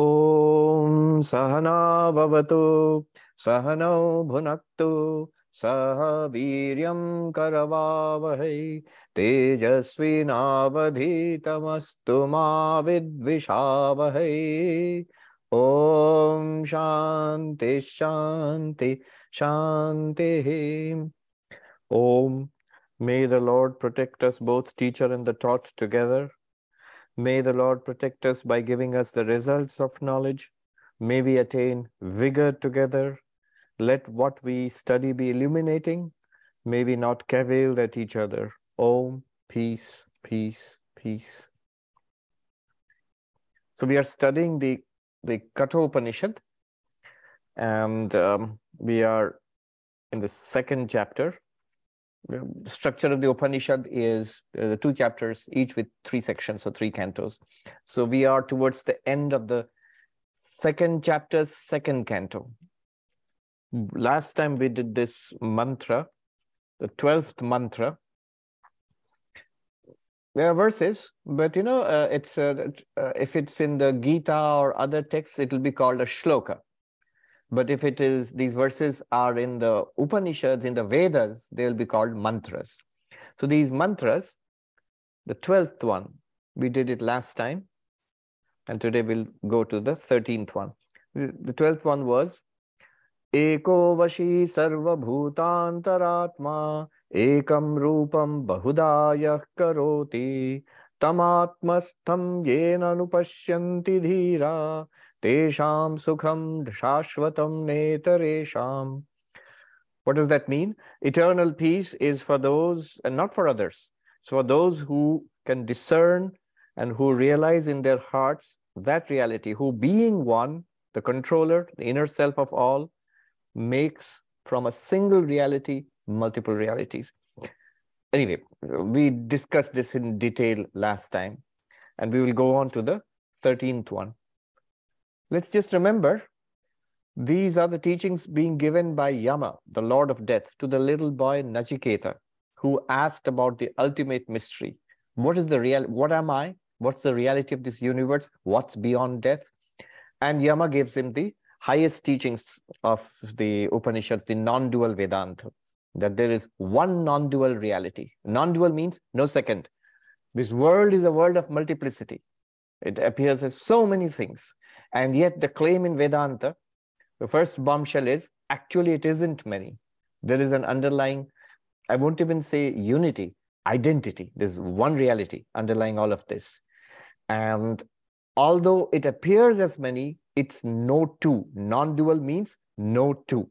ॐ सहनाववतु सहनौ भुनक्तु सह वीर्यं करवावहै तेजस्विनावधीतमस्तु मा विद्विषावहै ॐ शान्ति शान्ति शान्तिः ॐ May the Lord protect us both teacher and the taught together. May the Lord protect us by giving us the results of knowledge. May we attain vigor together. Let what we study be illuminating. May we not cavil at each other. Om, peace, peace, peace. So we are studying the, the Katha Upanishad and um, we are in the second chapter structure of the Upanishad is uh, two chapters, each with three sections, so three cantos. So we are towards the end of the second chapter's second canto. Last time we did this mantra, the 12th mantra. There are verses, but you know, uh, it's uh, uh if it's in the Gita or other texts, it will be called a shloka. But if it is, these verses are in the Upanishads, in the Vedas, they will be called mantras. So these mantras, the 12th one, we did it last time. And today we'll go to the 13th one. The 12th one was Eko vashi sarva bhutantaratma ekam rupam bahudaya karoti tamatmastham yena nupashyanti dhira Tesham sukham shashvatam netaresham. What does that mean? Eternal peace is for those and not for others. It's for those who can discern and who realize in their hearts that reality, who being one, the controller, the inner self of all, makes from a single reality multiple realities. Anyway, we discussed this in detail last time, and we will go on to the 13th one. Let's just remember these are the teachings being given by Yama, the Lord of Death, to the little boy Nachiketa, who asked about the ultimate mystery. What is the real? What am I? What's the reality of this universe? What's beyond death? And Yama gives him the highest teachings of the Upanishads, the non-dual Vedanta, that there is one non-dual reality. Non-dual means no second. This world is a world of multiplicity. It appears as so many things. And yet the claim in Vedanta, the first bombshell is actually it isn't many. There is an underlying, I won't even say unity, identity. There's one reality underlying all of this. And although it appears as many, it's no two. Non-dual means no two.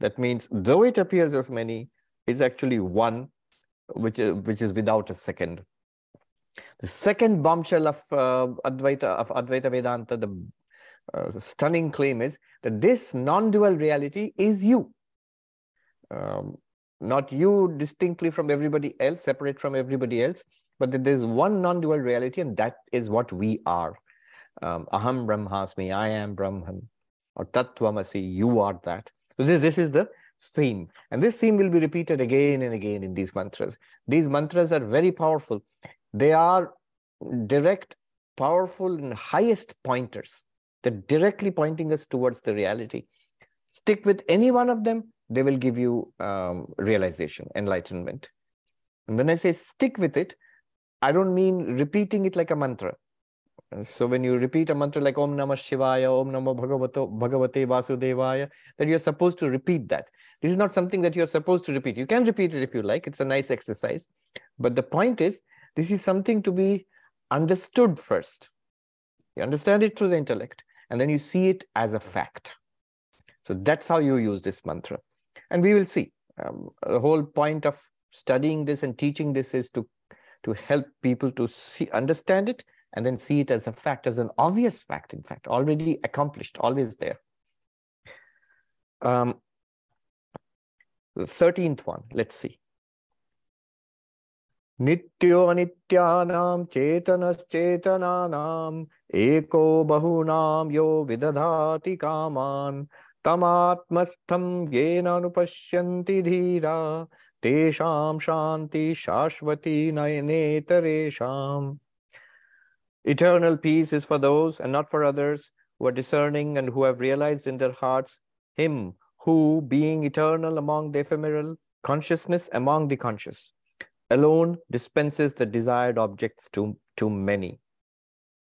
That means though it appears as many, it's actually one, which is, which is without a second. The second bombshell of uh, Advaita of Advaita Vedanta, the uh, stunning claim is that this non-dual reality is you. Um, not you distinctly from everybody else, separate from everybody else, but that there's one non-dual reality and that is what we are. Um, Aham Brahmasmi, I am Brahman, or Tattvamasi, you are that. So this, this is the theme. And this theme will be repeated again and again in these mantras. These mantras are very powerful. They are direct, powerful, and highest pointers they're directly pointing us towards the reality. Stick with any one of them, they will give you um, realization, enlightenment. And when I say stick with it, I don't mean repeating it like a mantra. So when you repeat a mantra like Om Namah Shivaya, Om Namo Bhagavato, Bhagavate Vasudevaya, that you're supposed to repeat that. This is not something that you're supposed to repeat. You can repeat it if you like. It's a nice exercise. But the point is, this is something to be understood first. You understand it through the intellect and then you see it as a fact. So that's how you use this mantra. And we will see. Um, the whole point of studying this and teaching this is to, to help people to see, understand it and then see it as a fact, as an obvious fact, in fact, already accomplished, always there. Um, the 13th one, let's see. नित्योऽनित्यानां चेतनश्चेतनानाम् एको बहूनां यो विदधाति कामान् तमात्मस्थं येन अनुपश्यन्ति धीरा तेषां शान्ति शाश्वती नयनेतरेषाम् Eternal peace is for those and not for others who are discerning and who have realized in their hearts him who, being eternal among the ephemeral, consciousness among the conscious, alone dispenses the desired objects to, to many.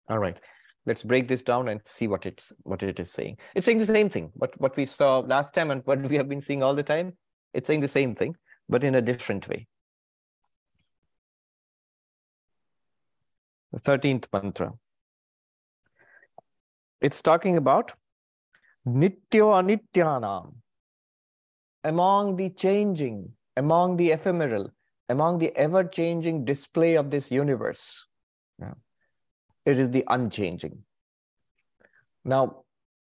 All right, let's break this down and see what it's what it is saying. It's saying the same thing, but what we saw last time and what we have been seeing all the time, it's saying the same thing, but in a different way. The 13th mantra. It's talking about Nityo Anityanam. Among the changing, among the ephemeral, among the ever-changing display of this universe, yeah, it is the unchanging. Now,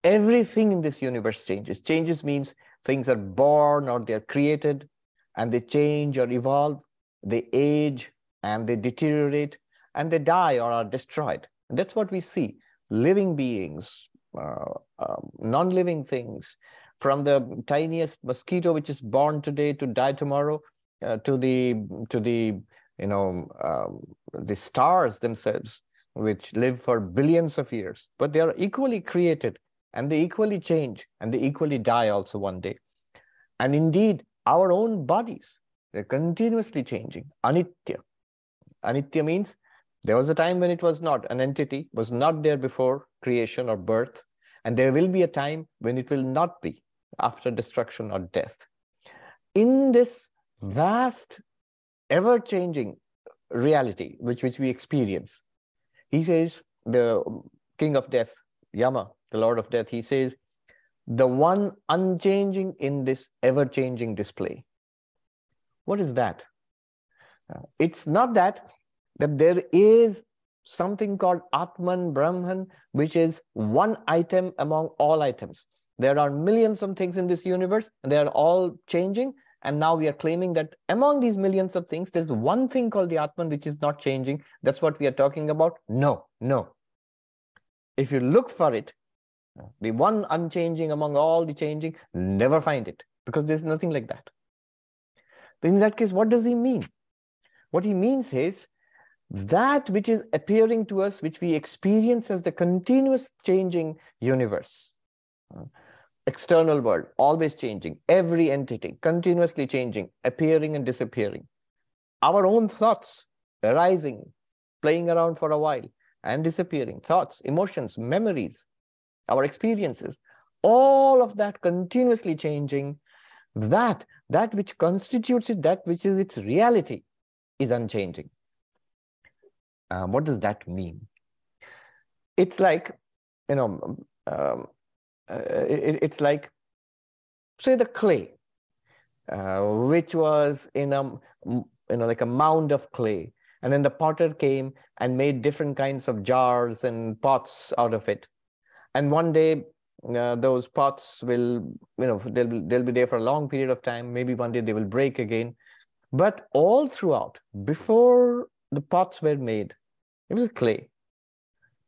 everything in this universe changes. Changes means things are born or they're created and they change or evolve, they age and they deteriorate and they die or are destroyed. And that's what we see. Living beings, uh, uh, non-living things, from the tiniest mosquito which is born today to die tomorrow, uh, to the to the you know um, the stars themselves, which live for billions of years, but they are equally created and they equally change and they equally die also one day. And indeed, our own bodies, they're continuously changing. Anitya. Anitya means there was a time when it was not, an entity was not there before creation or birth, and there will be a time when it will not be after destruction or death. In this vast, ever changing reality which, which we experience, he says, the king of death, Yama, the lord of death, he says, the one unchanging in this ever changing display. What is that? Uh, it's not that that there is something called Atman Brahman, which is one item among all items. There are millions of things in this universe, and they are all changing. And now we are claiming that among these millions of things, there's one thing called the Atman, which is not changing. That's what we are talking about. No, no. If you look for it, the one unchanging among all the changing, never find it because there's nothing like that. In that case, what does he mean? What he means is that which is appearing to us, which we experience as the continuous changing universe. External world, always changing, every entity continuously changing, appearing and disappearing. Our own thoughts arising, playing around for a while and disappearing, thoughts, emotions, memories, our experiences, all of that continuously changing, that, that which constitutes it, that which is its reality, is unchanging. Uh, what does that mean? It's like, you know, um, uh, it, it's like, say, the clay, uh, which was in a, you know, like a mound of clay. And then the potter came and made different kinds of jars and pots out of it. And one day, uh, those pots will, you know, they'll, they'll be there for a long period of time. Maybe one day they will break again. But all throughout, before the pots were made, it was clay.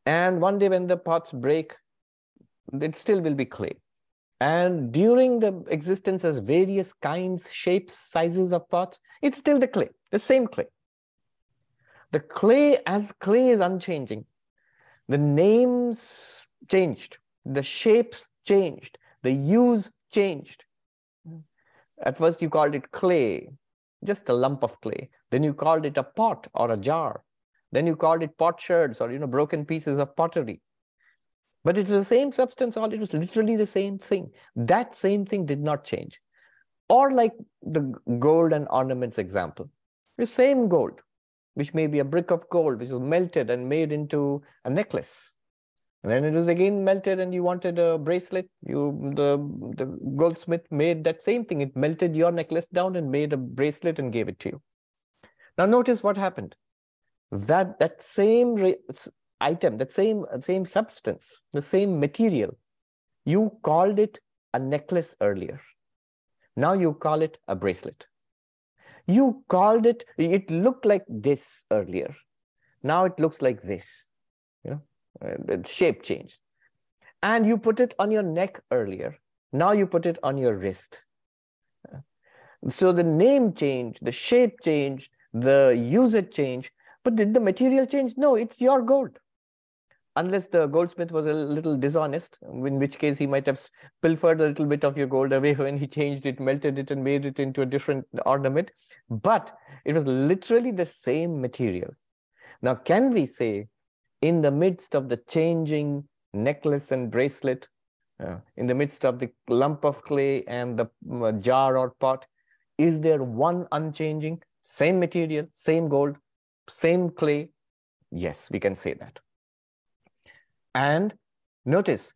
And one day when the pots break, it still will be clay. And during the existence as various kinds, shapes, sizes of pots, it's still the clay, the same clay. The clay as clay is unchanging. The names changed, the shapes changed, the use changed. At first you called it clay, just a lump of clay. Then you called it a pot or a jar. Then you called it potsherds or you know broken pieces of pottery. But it was the same substance, all it was literally the same thing. That same thing did not change. Or like the gold and ornaments example. The same gold, which may be a brick of gold, which was melted and made into a necklace. And then it was again melted and you wanted a bracelet. You the, the goldsmith made that same thing. It melted your necklace down and made a bracelet and gave it to you. Now notice what happened that that same item, that same same substance, the same material, you called it a necklace earlier. Now you call it a bracelet. You called it, it looked like this earlier. Now it looks like this. You know, uh, the shape changed. And you put it on your neck earlier. Now you put it on your wrist. So the name changed, the shape changed, the usage changed, but did the material change? No, it's your gold. Unless the goldsmith was a little dishonest, in which case he might have pilfered a little bit of your gold away when he changed it, melted it, and made it into a different ornament. But it was literally the same material. Now, can we say in the midst of the changing necklace and bracelet, uh, in the midst of the lump of clay and the uh, jar or pot, is there one unchanging, same material, same gold, same clay? Yes, we can say that. And notice,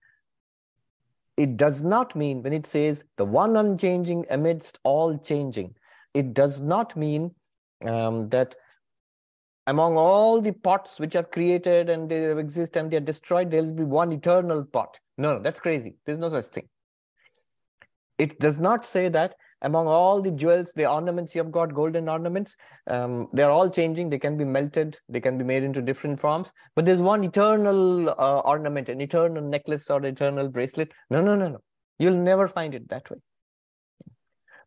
it does not mean when it says the one unchanging amidst all changing, it does not mean um, that among all the pots which are created and they exist and they are destroyed, there will be one eternal pot. No, no, that's crazy. There's no such thing. It does not say that among all the jewels, the ornaments you have got, golden ornaments, um, they're all changing. They can be melted. They can be made into different forms. But there's one eternal uh, ornament, an eternal necklace or eternal bracelet. No, no, no, no. You'll never find it that way.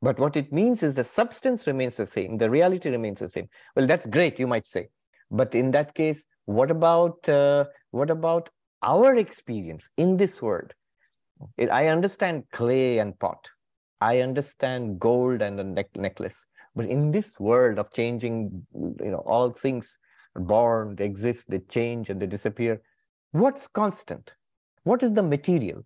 But what it means is the substance remains the same. The reality remains the same. Well, that's great, you might say. But in that case, what about uh, what about our experience in this world? I understand clay and pot. I understand gold and a neck necklace. But in this world of changing, you know, all things are born, they exist, they change, and they disappear. What's constant? What is the material?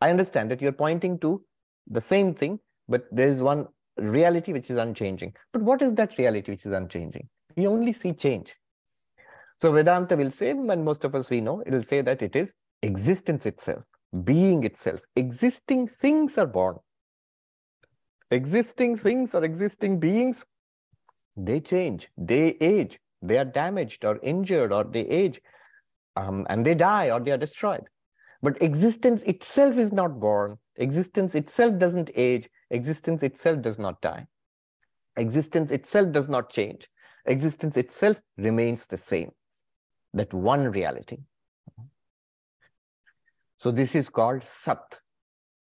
I understand that you're pointing to the same thing, but there is one reality which is unchanging. But what is that reality which is unchanging? We only see change. So Vedanta will say, and most of us we know, it will say that it is existence itself, being itself. Existing things are born existing things or existing beings, they change, they age, they are damaged or injured or they age, um, and they die or they are destroyed. But existence itself is not born. Existence itself doesn't age. Existence itself does not die. Existence itself does not change. Existence itself remains the same. That one reality. So this is called Sat,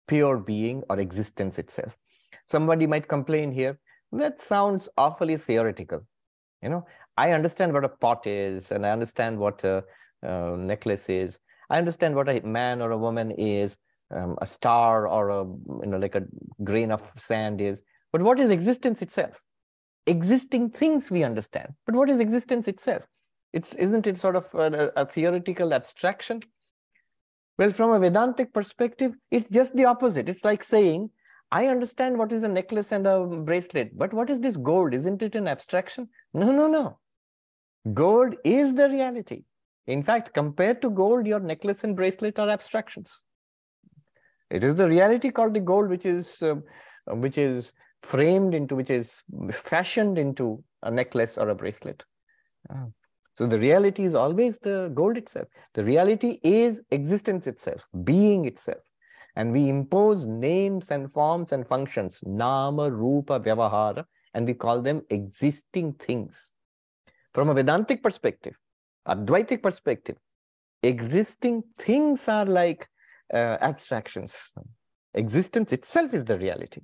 pure being or existence itself. Somebody might complain here, that sounds awfully theoretical. You know, I understand what a pot is, and I understand what a, a necklace is. I understand what a man or a woman is, um, a star or a you know like a grain of sand is. But what is existence itself? Existing things we understand, but what is existence itself? It's isn't it sort of a, a theoretical abstraction? Well, from a Vedantic perspective, it's just the opposite. It's like saying I understand what is a necklace and a bracelet, but what is this gold? Isn't it an abstraction? No, no, no. Gold is the reality. In fact, compared to gold, your necklace and bracelet are abstractions. It is the reality called the gold, which is uh, which is framed into, which is fashioned into a necklace or a bracelet. Uh, so the reality is always the gold itself. The reality is existence itself, being itself and we impose names and forms and functions, nama, rupa, vyavahara, and we call them existing things. From a Vedantic perspective, Advaitic perspective, existing things are like uh, abstractions. Existence itself is the reality.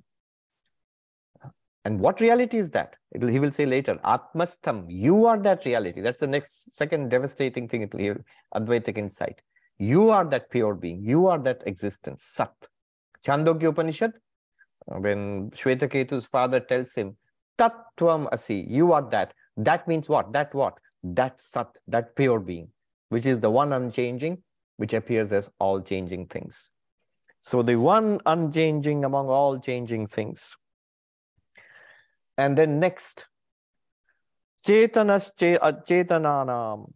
And what reality is that? It'll, he will say later, Atmastham, you are that reality. That's the next second devastating thing, it'll give Advaitic insight. You are that pure being. You are that existence, Sat. Chandogya Upanishad, uh, when Shvetaketu's father tells him, Tattvam Asi, you are that. That means what? That what? That Sat, that pure being, which is the one unchanging, which appears as all changing things. So the one unchanging among all changing things. And then next, Chetanas Chetananam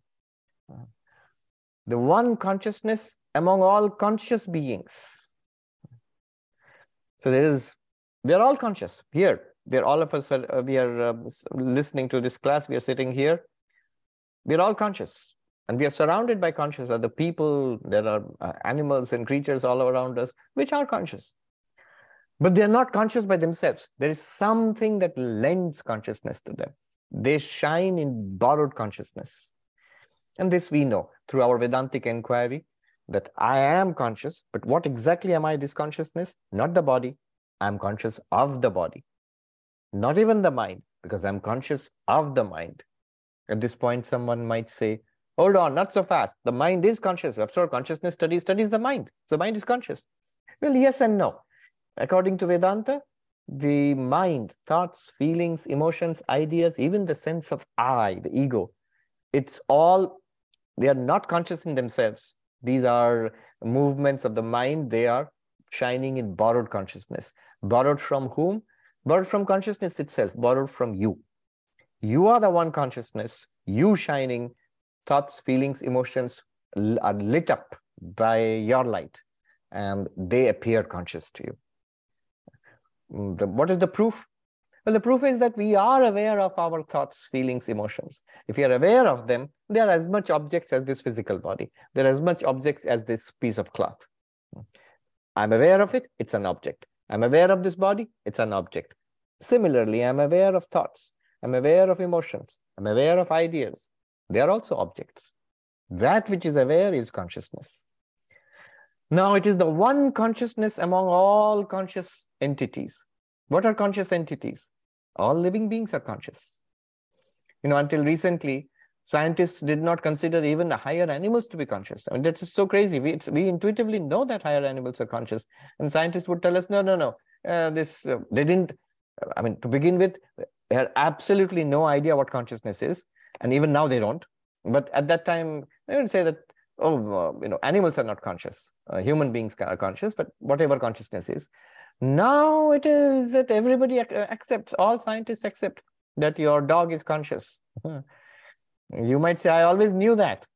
the one consciousness among all conscious beings. So there is, we are all conscious here. We are all of us, are, uh, we are uh, listening to this class, we are sitting here. We are all conscious and we are surrounded by conscious other people. There are uh, animals and creatures all around us, which are conscious. But they are not conscious by themselves. There is something that lends consciousness to them. They shine in borrowed consciousness. And this we know through our Vedantic inquiry that I am conscious, but what exactly am I this consciousness? Not the body. I'm conscious of the body. Not even the mind, because I'm conscious of the mind. At this point, someone might say, hold on, not so fast. The mind is conscious. After all, consciousness studies studies the mind. So mind is conscious. Well, yes and no. According to Vedanta, the mind, thoughts, feelings, emotions, ideas, even the sense of I, the ego, it's all, they are not conscious in themselves. These are movements of the mind. They are shining in borrowed consciousness. Borrowed from whom? Borrowed from consciousness itself, borrowed from you. You are the one consciousness, you shining, thoughts, feelings, emotions are lit up by your light and they appear conscious to you. Mm, what is the proof? Well, the proof is that we are aware of our thoughts, feelings, emotions. If we are aware of them, they are as much objects as this physical body. They're as much objects as this piece of cloth. I'm aware of it, it's an object. I'm aware of this body, it's an object. Similarly, I'm aware of thoughts. I'm aware of emotions. I'm aware of ideas. They are also objects. That which is aware is consciousness. Now, it is the one consciousness among all conscious entities. What are conscious entities? All living beings are conscious. You know, until recently, scientists did not consider even the higher animals to be conscious. I mean, that's just so crazy. We, we intuitively know that higher animals are conscious. And scientists would tell us, no, no, no, uh, this, uh, they didn't, I mean, to begin with, they had absolutely no idea what consciousness is. And even now they don't. But at that time, they would say that oh, uh, you know, animals are not conscious. Uh, human beings are conscious, but whatever consciousness is. Now it is that everybody accepts, all scientists accept that your dog is conscious. you might say, I always knew that.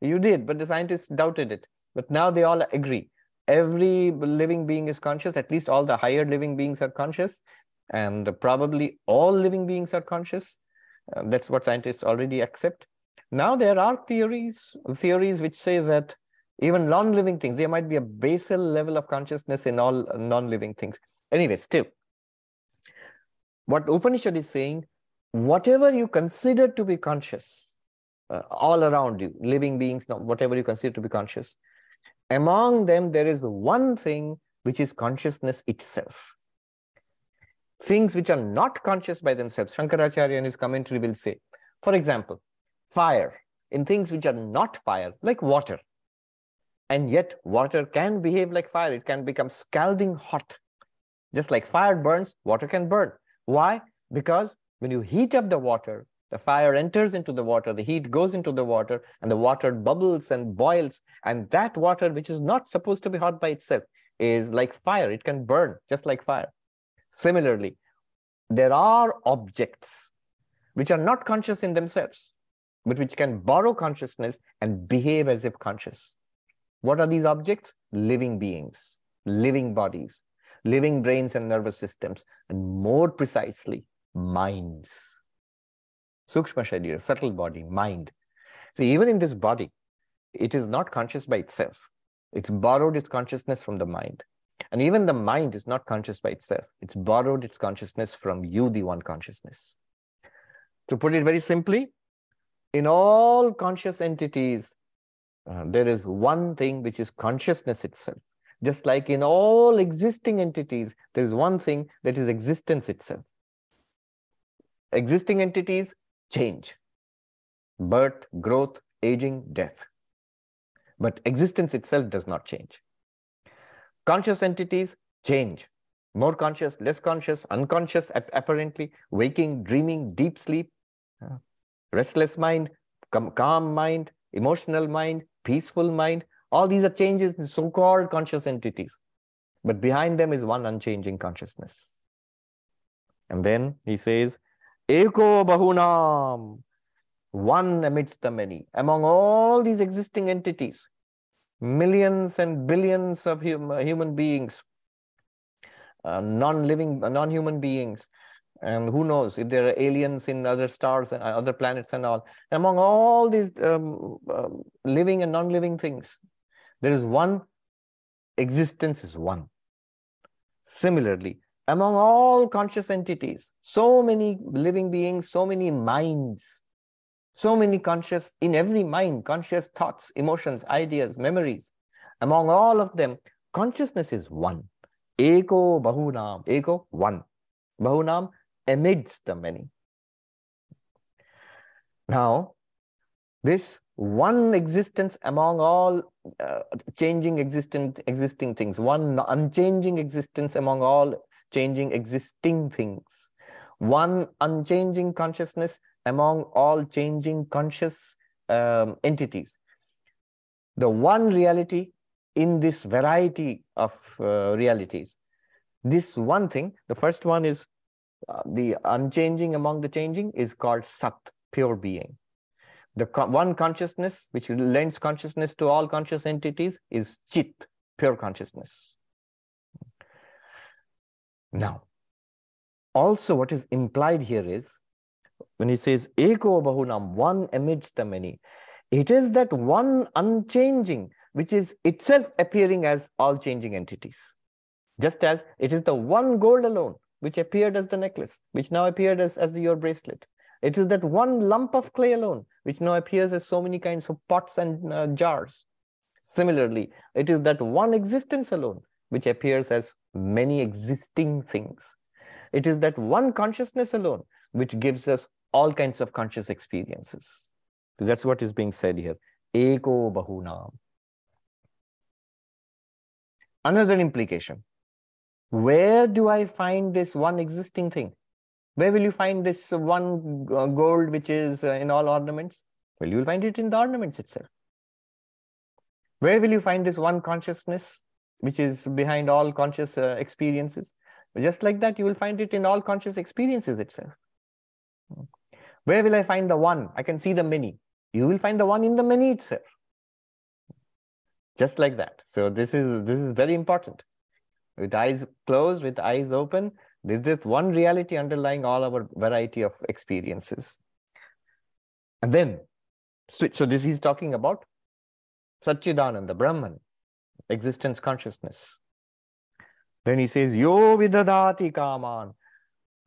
You did, but the scientists doubted it. But now they all agree. Every living being is conscious, at least all the higher living beings are conscious, and probably all living beings are conscious. Uh, that's what scientists already accept. Now there are theories, theories which say that even non-living things, there might be a basal level of consciousness in all non-living things. Anyway, still, what Upanishad is saying, whatever you consider to be conscious, uh, all around you, living beings, whatever you consider to be conscious, among them there is one thing which is consciousness itself. Things which are not conscious by themselves, Shankaracharya in his commentary will say, for example, fire in things which are not fire, like water. And yet water can behave like fire. It can become scalding hot. Just like fire burns, water can burn. Why? Because when you heat up the water, the fire enters into the water, the heat goes into the water, and the water bubbles and boils. And that water, which is not supposed to be hot by itself, is like fire. It can burn just like fire. Similarly, there are objects which are not conscious in themselves but which can borrow consciousness and behave as if conscious. What are these objects? Living beings, living bodies, living brains and nervous systems, and more precisely, minds. Sukshma Sharira, subtle body, mind. See, even in this body, it is not conscious by itself. It's borrowed its consciousness from the mind. And even the mind is not conscious by itself. It's borrowed its consciousness from you, the one consciousness. To put it very simply, in all conscious entities, uh, there is one thing which is consciousness itself. Just like in all existing entities, there is one thing that is existence itself. Existing entities change birth, growth, aging, death. But existence itself does not change. Conscious entities change. More conscious, less conscious, unconscious, apparently, waking, dreaming, deep sleep, uh, restless mind, calm mind, emotional mind, peaceful mind. All these are changes in so-called conscious entities. But behind them is one unchanging consciousness. And then he says, Eko Bahunam, one amidst the many. Among all these existing entities, millions and billions of hum human beings, uh, non-living, non-human beings, and who knows if there are aliens in other stars and other planets and all. Among all these um, uh, living and non-living things, there is one existence is one. Similarly, among all conscious entities, so many living beings, so many minds, so many conscious, in every mind, conscious thoughts, emotions, ideas, memories. Among all of them, consciousness is one. Eko Bahunam. Eko, one. Bahunam, amidst the many. Now, this one existence among all uh, changing existent existing things one unchanging existence among all changing existing things one unchanging consciousness among all changing conscious um, entities the one reality in this variety of uh, realities this one thing the first one is uh, the unchanging among the changing is called sat pure being the co one consciousness which lends consciousness to all conscious entities is chit, pure consciousness. Now, also what is implied here is when he says eko bahunam, one amidst the many, it is that one unchanging which is itself appearing as all changing entities. Just as it is the one gold alone which appeared as the necklace, which now appeared as, as your bracelet. It is that one lump of clay alone, which now appears as so many kinds of pots and uh, jars. Similarly, it is that one existence alone, which appears as many existing things. It is that one consciousness alone, which gives us all kinds of conscious experiences. So that's what is being said here. Eko Bahunam. Another implication. Where do I find this one existing thing? Where will you find this one gold which is uh, in all ornaments? Well, you will find it in the ornaments itself. Where will you find this one consciousness which is behind all conscious uh, experiences? Just like that, you will find it in all conscious experiences itself. Where will I find the one? I can see the many. You will find the one in the many itself. Just like that. So this is this is very important. With eyes closed, with eyes open, there's just one reality underlying all our variety of experiences. And then, switch. So this he's talking about Satchidananda, Brahman, existence consciousness. Then he says, Yo vidadati kaman.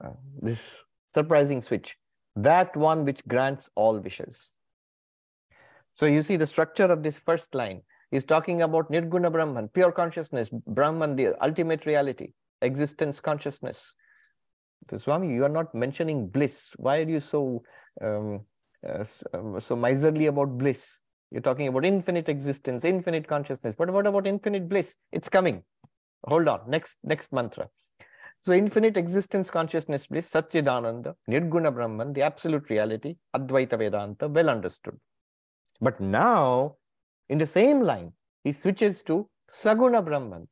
Uh, this surprising switch. That one which grants all wishes. So you see the structure of this first line. He's talking about Nirguna Brahman, pure consciousness, Brahman, the ultimate reality existence consciousness. So Swami, you are not mentioning bliss. Why are you so um, uh, um, so miserly about bliss? You're talking about infinite existence, infinite consciousness. But what about infinite bliss? It's coming. Hold on. Next next mantra. So infinite existence, consciousness, bliss, Satchidananda, Nirguna Brahman, the absolute reality, Advaita Vedanta, well understood. But now, in the same line, he switches to Saguna Brahman,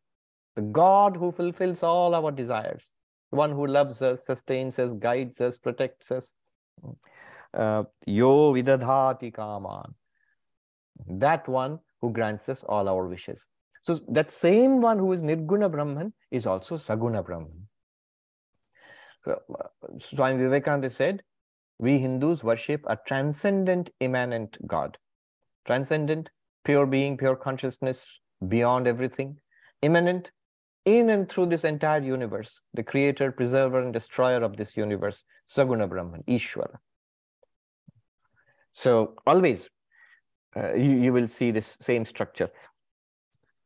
the God who fulfills all our desires, the one who loves us, sustains us, guides us, protects us. Uh, Yo vidadhati kaman. That one who grants us all our wishes. So that same one who is Nirguna Brahman is also Saguna Brahman. Uh, Swami Vivekananda said, we Hindus worship a transcendent, immanent God. Transcendent, pure being, pure consciousness, beyond everything. Immanent, in and through this entire universe, the creator, preserver, and destroyer of this universe, Saguna Brahman, Ishvara. So always uh, you, you will see this same structure.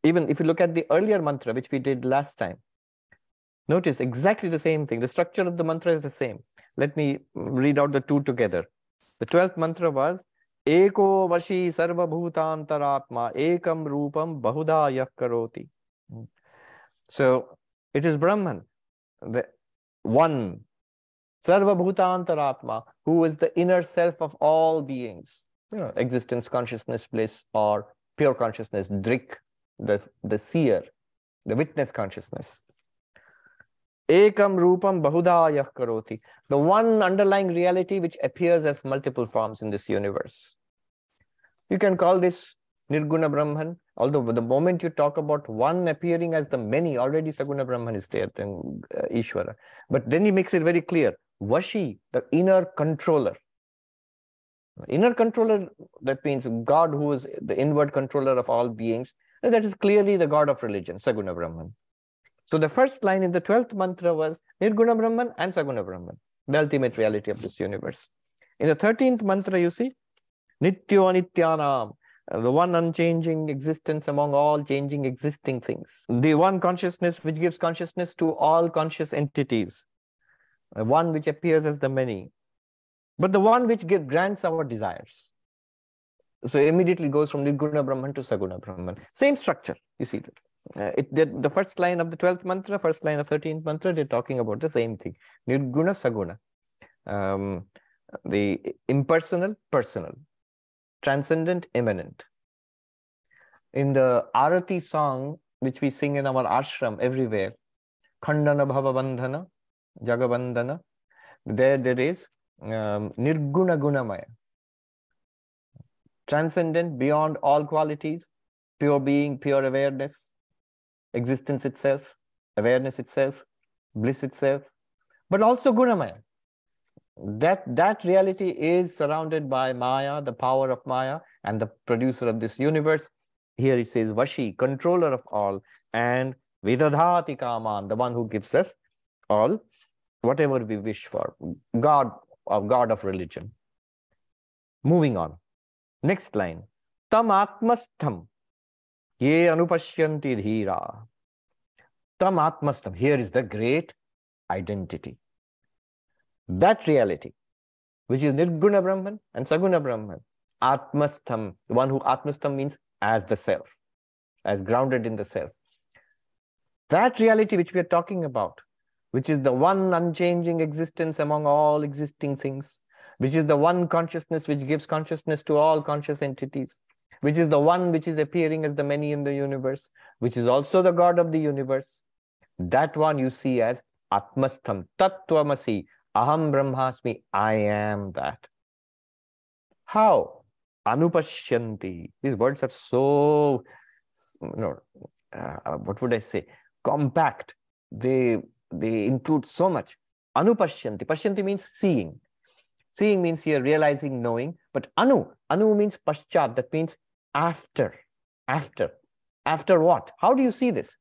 Even if you look at the earlier mantra, which we did last time, notice exactly the same thing. The structure of the mantra is the same. Let me read out the two together. The 12th mantra was Vashi Sarva Bhutantaratma Ekam Rupam Bahuda Karoti. So it is Brahman, the one, Sarva Bhutantaratma, who is the inner self of all beings. Existence, consciousness, bliss, or pure consciousness, Drik, the, the seer, the witness consciousness. Ekam Rupam Bahudayah Karoti, the one underlying reality which appears as multiple forms in this universe. You can call this Nirguna Brahman. Although the moment you talk about one appearing as the many, already Saguna Brahman is there, then uh, Ishvara. But then he makes it very clear. Vashi, the inner controller. Inner controller, that means God who is the inward controller of all beings. That is clearly the God of religion, Saguna Brahman. So the first line in the 12th mantra was Nirguna Brahman and Saguna Brahman, the ultimate reality of this universe. In the 13th mantra, you see, Nityo Nityanam, the one unchanging existence among all changing existing things, the one consciousness which gives consciousness to all conscious entities, the one which appears as the many, but the one which give, grants our desires. So immediately goes from Nirguna Brahman to Saguna Brahman. Same structure, you see. Uh, it did the first line of the 12th mantra, first line of 13th mantra, they're talking about the same thing. Nirguna Saguna. Um, the impersonal, personal, transcendent, immanent. In the Arati song, which we sing in our ashram everywhere, Khandana Bhava Bandhana, Jagabandhana, there there is um, Nirguna Gunamaya. Transcendent beyond all qualities, pure being, pure awareness, existence itself, awareness itself, bliss itself, but also Gunamaya. That, that reality is surrounded by Maya, the power of Maya, and the producer of this universe. Here it says Vashi, controller of all, and Vidadhati Kaman, the one who gives us all, whatever we wish for. God, of God of religion. Moving on. Next line. Tam Atmastham Ye anupashyanti dhira. Tam atmastam. Here is the great identity. That reality, which is Nirguna Brahman and Saguna Brahman. Atmastham, the one who Atmastham means as the self, as grounded in the self. That reality which we are talking about, which is the one unchanging existence among all existing things, which is the one consciousness which gives consciousness to all conscious entities, which is the one which is appearing as the many in the universe, which is also the God of the universe. That one you see as Atmastham, Tattvamasi, Aham Brahmasmi, I am that. How? Anupashyanti. These words are so, you know, uh, what would I say? Compact. They they include so much. Anupashyanti. Pashyanti means seeing. Seeing means here realizing, knowing. But anu, anu means paschat. That means after, after, after what? How do you see this?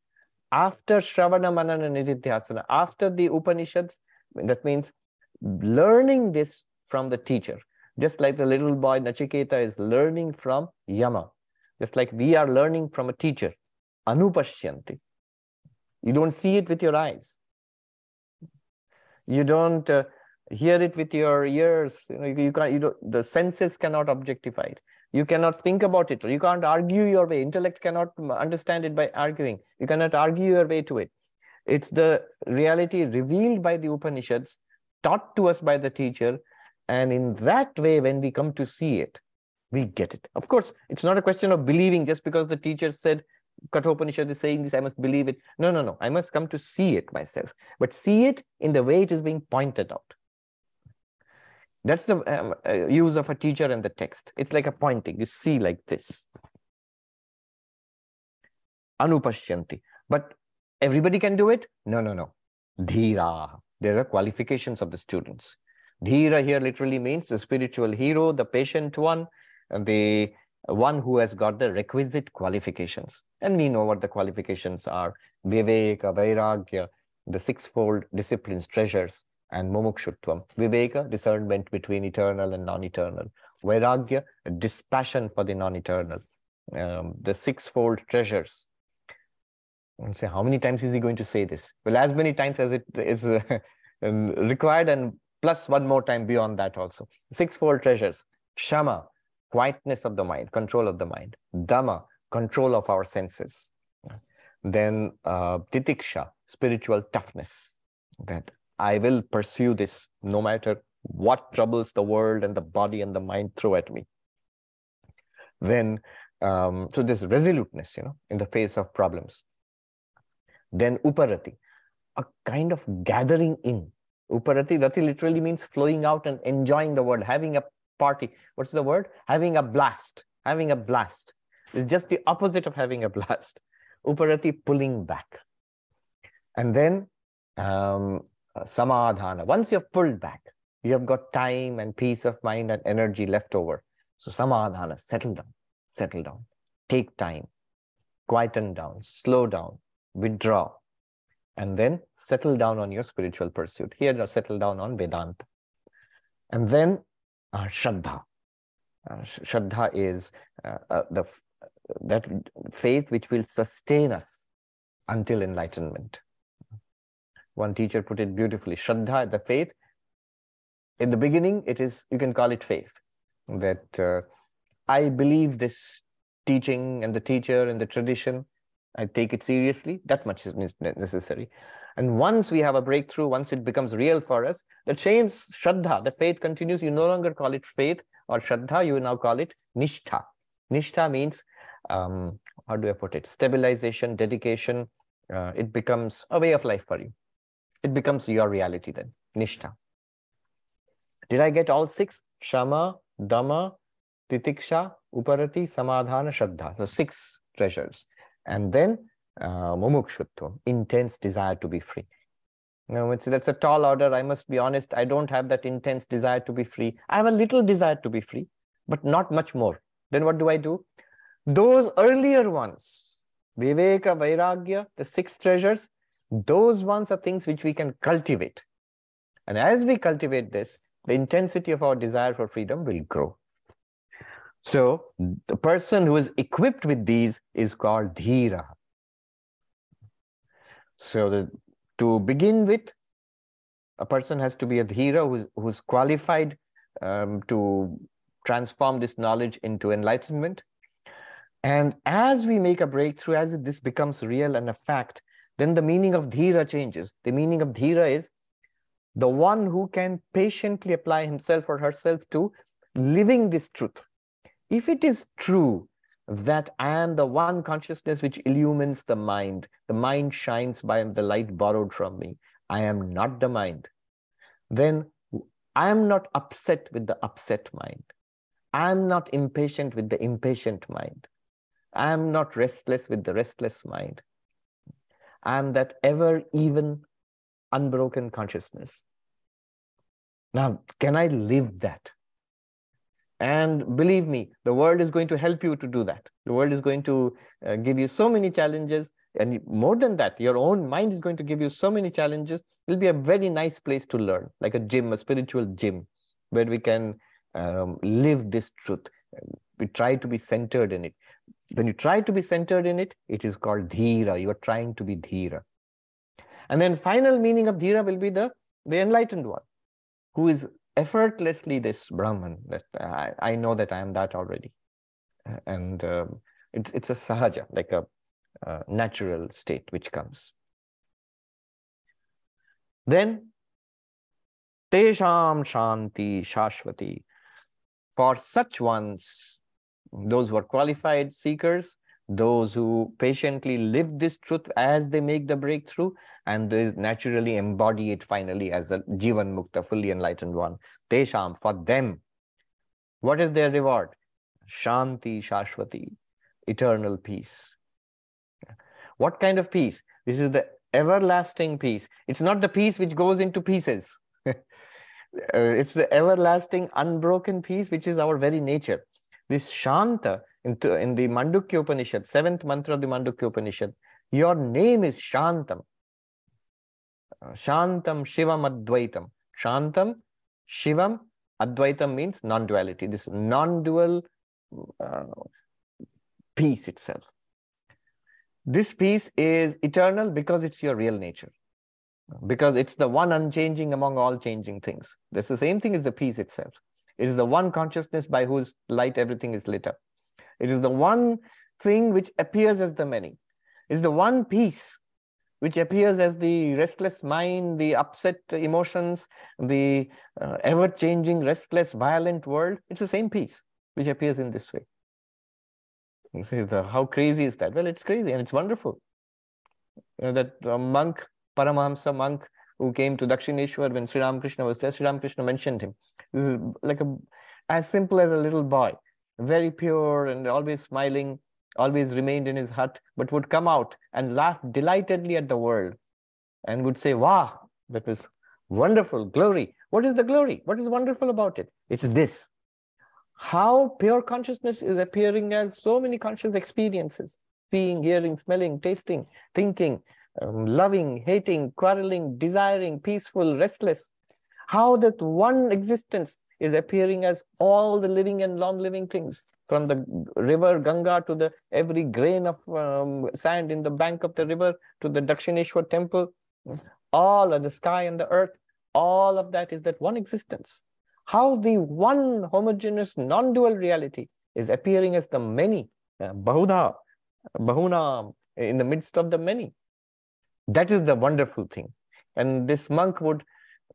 After Shravana Manana Nididhyasana, after the Upanishads, that means learning this from the teacher. Just like the little boy Nachiketa is learning from Yama. Just like we are learning from a teacher. Anupashyanti. You don't see it with your eyes. You don't uh, hear it with your ears. You know, you, you can't. You don't, the senses cannot objectify it. You cannot think about it. You can't argue your way. Intellect cannot understand it by arguing. You cannot argue your way to it. It's the reality revealed by the Upanishads, taught to us by the teacher. And in that way, when we come to see it, we get it. Of course, it's not a question of believing just because the teacher said, Kathopanishad is saying this, I must believe it. No, no, no. I must come to see it myself. But see it in the way it is being pointed out. That's the um, uh, use of a teacher and the text. It's like a pointing. You see like this. Anupashyanti. But everybody can do it? No, no, no. Dhira. There are qualifications of the students. Dhira here literally means the spiritual hero, the patient one, the one who has got the requisite qualifications. And we know what the qualifications are. Viveka, Vairagya, the sixfold disciplines, treasures and mumukshutvam. Viveka, discernment between eternal and non-eternal. Vairagya, dispassion for the non-eternal. Um, the sixfold treasures. And say, how many times is he going to say this? Well, as many times as it is uh, required and plus one more time beyond that also. Sixfold treasures. Shama, quietness of the mind, control of the mind. Dama, control of our senses. Then uh, titiksha, spiritual toughness. That I will pursue this no matter what troubles the world and the body and the mind throw at me. Then, um, so this resoluteness, you know, in the face of problems. Then uparati, a kind of gathering in. Uparati, rati literally means flowing out and enjoying the world, having a party. What's the word? Having a blast, having a blast. It's just the opposite of having a blast. Uparati, pulling back. And then um, uh, samadhana. Once you've pulled back, you have got time and peace of mind and energy left over. So samadhana, settle down, settle down, take time, quieten down, slow down, withdraw, and then settle down on your spiritual pursuit. Here, settle down on Vedanta. And then uh, Shraddha. Uh, Shraddha is uh, uh, the that faith which will sustain us until enlightenment. One teacher put it beautifully. Shraddha, the faith. In the beginning, it is, you can call it faith. That uh, I believe this teaching and the teacher and the tradition. I take it seriously. That much is necessary. And once we have a breakthrough, once it becomes real for us, the change, Shraddha, the faith continues. You no longer call it faith or Shraddha, you now call it Nishtha. Nishtha means, um, how do I put it? Stabilization, dedication. Uh, it becomes a way of life for you. It becomes your reality then, Nishtha. Did I get all six? Shama, Dama, Titiksha, Uparati, Samadhana, Shraddha. So six treasures. And then uh, intense desire to be free. Now, it's, that's a tall order. I must be honest. I don't have that intense desire to be free. I have a little desire to be free, but not much more. Then what do I do? Those earlier ones, Viveka, Vairagya, the six treasures, those ones are things which we can cultivate. And as we cultivate this, the intensity of our desire for freedom will grow. So the person who is equipped with these is called Dhira. So the, to begin with, a person has to be a Dhira who's, who's qualified um, to transform this knowledge into enlightenment. And as we make a breakthrough, as this becomes real and a fact, then the meaning of Dhira changes. The meaning of Dhira is the one who can patiently apply himself or herself to living this truth. If it is true that I am the one consciousness which illumines the mind, the mind shines by the light borrowed from me, I am not the mind, then I am not upset with the upset mind. I am not impatient with the impatient mind. I am not restless with the restless mind. I am that ever even unbroken consciousness. Now, can I live that? And believe me, the world is going to help you to do that. The world is going to uh, give you so many challenges. And more than that, your own mind is going to give you so many challenges. It'll be a very nice place to learn, like a gym, a spiritual gym, where we can um, live this truth. We try to be centered in it. When you try to be centered in it, it is called dhira. You are trying to be dhira. And then final meaning of dhira will be the, the enlightened one, who is effortlessly this Brahman, that I, I know that I am that already. And um, it's, it's a sahaja, like a, natural state which comes. Then, Tesham Shanti Shashwati. For such ones, those who are qualified seekers, those who patiently live this truth as they make the breakthrough and they naturally embody it finally as a Jivan Mukta, fully enlightened one. Tesham, for them, what is their reward? Shanti Shashwati, eternal peace. What kind of peace? This is the everlasting peace. It's not the peace which goes into pieces. uh, it's the everlasting, unbroken peace, which is our very nature. This Shanta in, in the Mandukya Upanishad, seventh mantra of the Mandukya Upanishad, your name is Shantam. Uh, Shantam Shivam Advaitam. Shantam, Shivam, Advaitam means non-duality. This non-dual uh, peace itself. This peace is eternal because it's your real nature. Because it's the one unchanging among all changing things. That's the same thing as the peace itself. It is the one consciousness by whose light everything is lit up. It is the one thing which appears as the many. It's the one peace which appears as the restless mind, the upset emotions, the uh, ever changing, restless, violent world. It's the same peace which appears in this way. You say, the, how crazy is that? Well, it's crazy and it's wonderful. You know, that uh, monk, Paramahamsa monk, who came to Dakshineshwar when Sri Ramakrishna was there, Sri Ramakrishna mentioned him. Like a, as simple as a little boy very pure and always smiling, always remained in his hut, but would come out and laugh delightedly at the world and would say, Wow, that was wonderful, glory. What is the glory? What is wonderful about it? It's this. How pure consciousness is appearing as so many conscious experiences seeing, hearing, smelling, tasting, thinking, um, loving, hating, quarreling, desiring, peaceful, restless. How that one existence is appearing as all the living and non-living things from the river Ganga to the every grain of um, sand in the bank of the river to the Dakshineshwar temple, all of the sky and the earth, all of that is that one existence. How the one homogeneous non-dual reality is appearing as the many, uh, Bahuda, Bahuna, in the midst of the many. That is the wonderful thing. And this monk would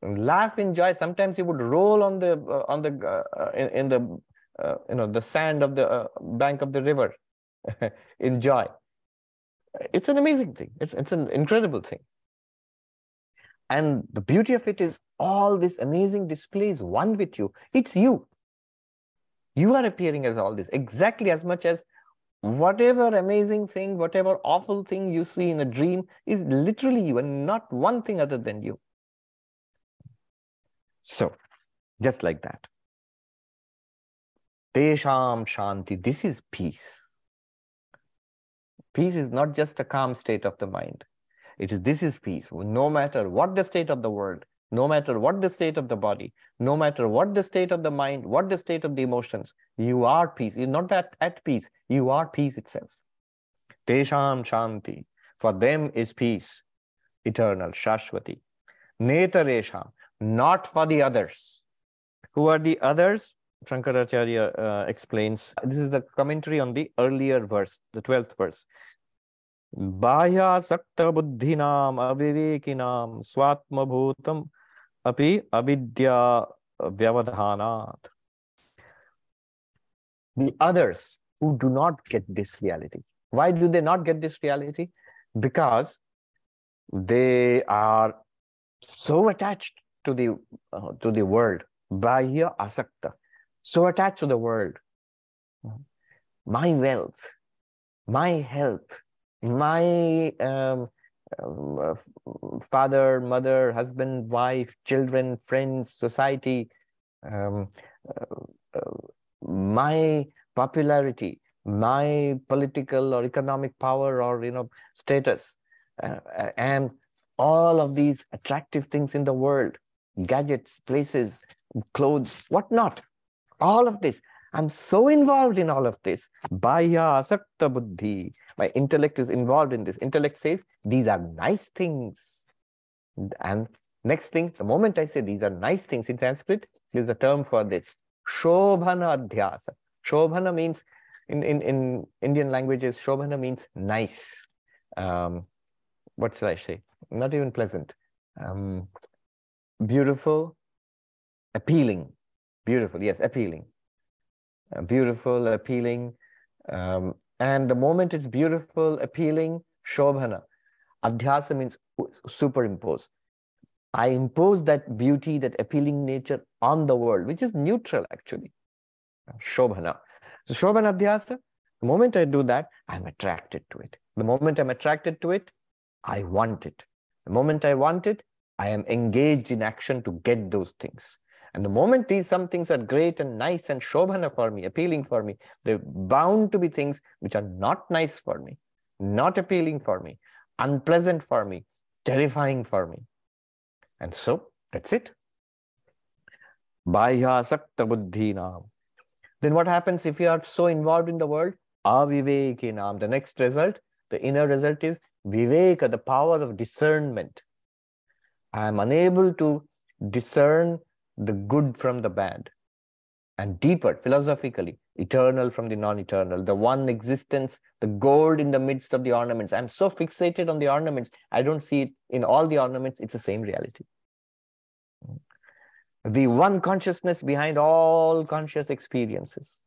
laugh in joy. Sometimes he would roll on the uh, on the uh, in, in, the uh, you know the sand of the uh, bank of the river in joy. It's an amazing thing. It's it's an incredible thing. And the beauty of it is all this amazing display is one with you. It's you. You are appearing as all this exactly as much as whatever amazing thing, whatever awful thing you see in a dream is literally you and not one thing other than you. So, just like that. Tesham Shanti, this is peace. Peace is not just a calm state of the mind. It is this is peace. No matter what the state of the world, no matter what the state of the body, no matter what the state of the mind, what the state of the emotions, you are peace. You're not that at peace, you are peace itself. Tesham Shanti. For them is peace, eternal, Shashwati. Netaresham, not for the others. Who are the others? Shankaracharya uh, explains. This is the commentary on the earlier verse, the 12th verse. बाह्यासक्त बुद्धिनाम अविवेकिनाम स्वात्मभूतम अपि अविद्या vyavadhanat. The others who do not get this reality. Why do they not get this reality? Because they are so attached to the uh, to the world. Bahya asakta. So attached to the world. My wealth, my health, my um, uh, father, mother, husband, wife, children, friends, society, um, uh, uh, my popularity, my political or economic power or you know status, uh, and all of these attractive things in the world, gadgets, places, clothes, whatnot, all of this. I'm so involved in all of this. Bahya asakta buddhi. My intellect is involved in this. Intellect says, these are nice things. And next thing, the moment I say these are nice things in Sanskrit, there's a term for this. Shobhana adhyasa. Shobhana means, in, in, in Indian languages, Shobhana means nice. Um, what should I say? Not even pleasant. Um, beautiful, appealing. Beautiful, yes, appealing. Uh, beautiful, appealing. Um, and the moment it's beautiful, appealing, shobhana. Adhyasa means superimpose. I impose that beauty, that appealing nature on the world, which is neutral actually. Shobhana. So Shobhana Adhyasa, the moment I do that, I'm attracted to it. The moment I'm attracted to it, I want it. The moment I want it, I am engaged in action to get those things. And the moment these some things are great and nice and shobhana for me, appealing for me, they're bound to be things which are not nice for me, not appealing for me, unpleasant for me, terrifying for me. And so that's it. Bhahyasakta buddhi nam. Then what happens if you are so involved in the world? Aviveki nam. The next result, the inner result is viveka, the power of discernment. I am unable to discern the good from the bad, and deeper philosophically, eternal from the non eternal, the one existence, the gold in the midst of the ornaments. I'm so fixated on the ornaments, I don't see it in all the ornaments, it's the same reality. The one consciousness behind all conscious experiences.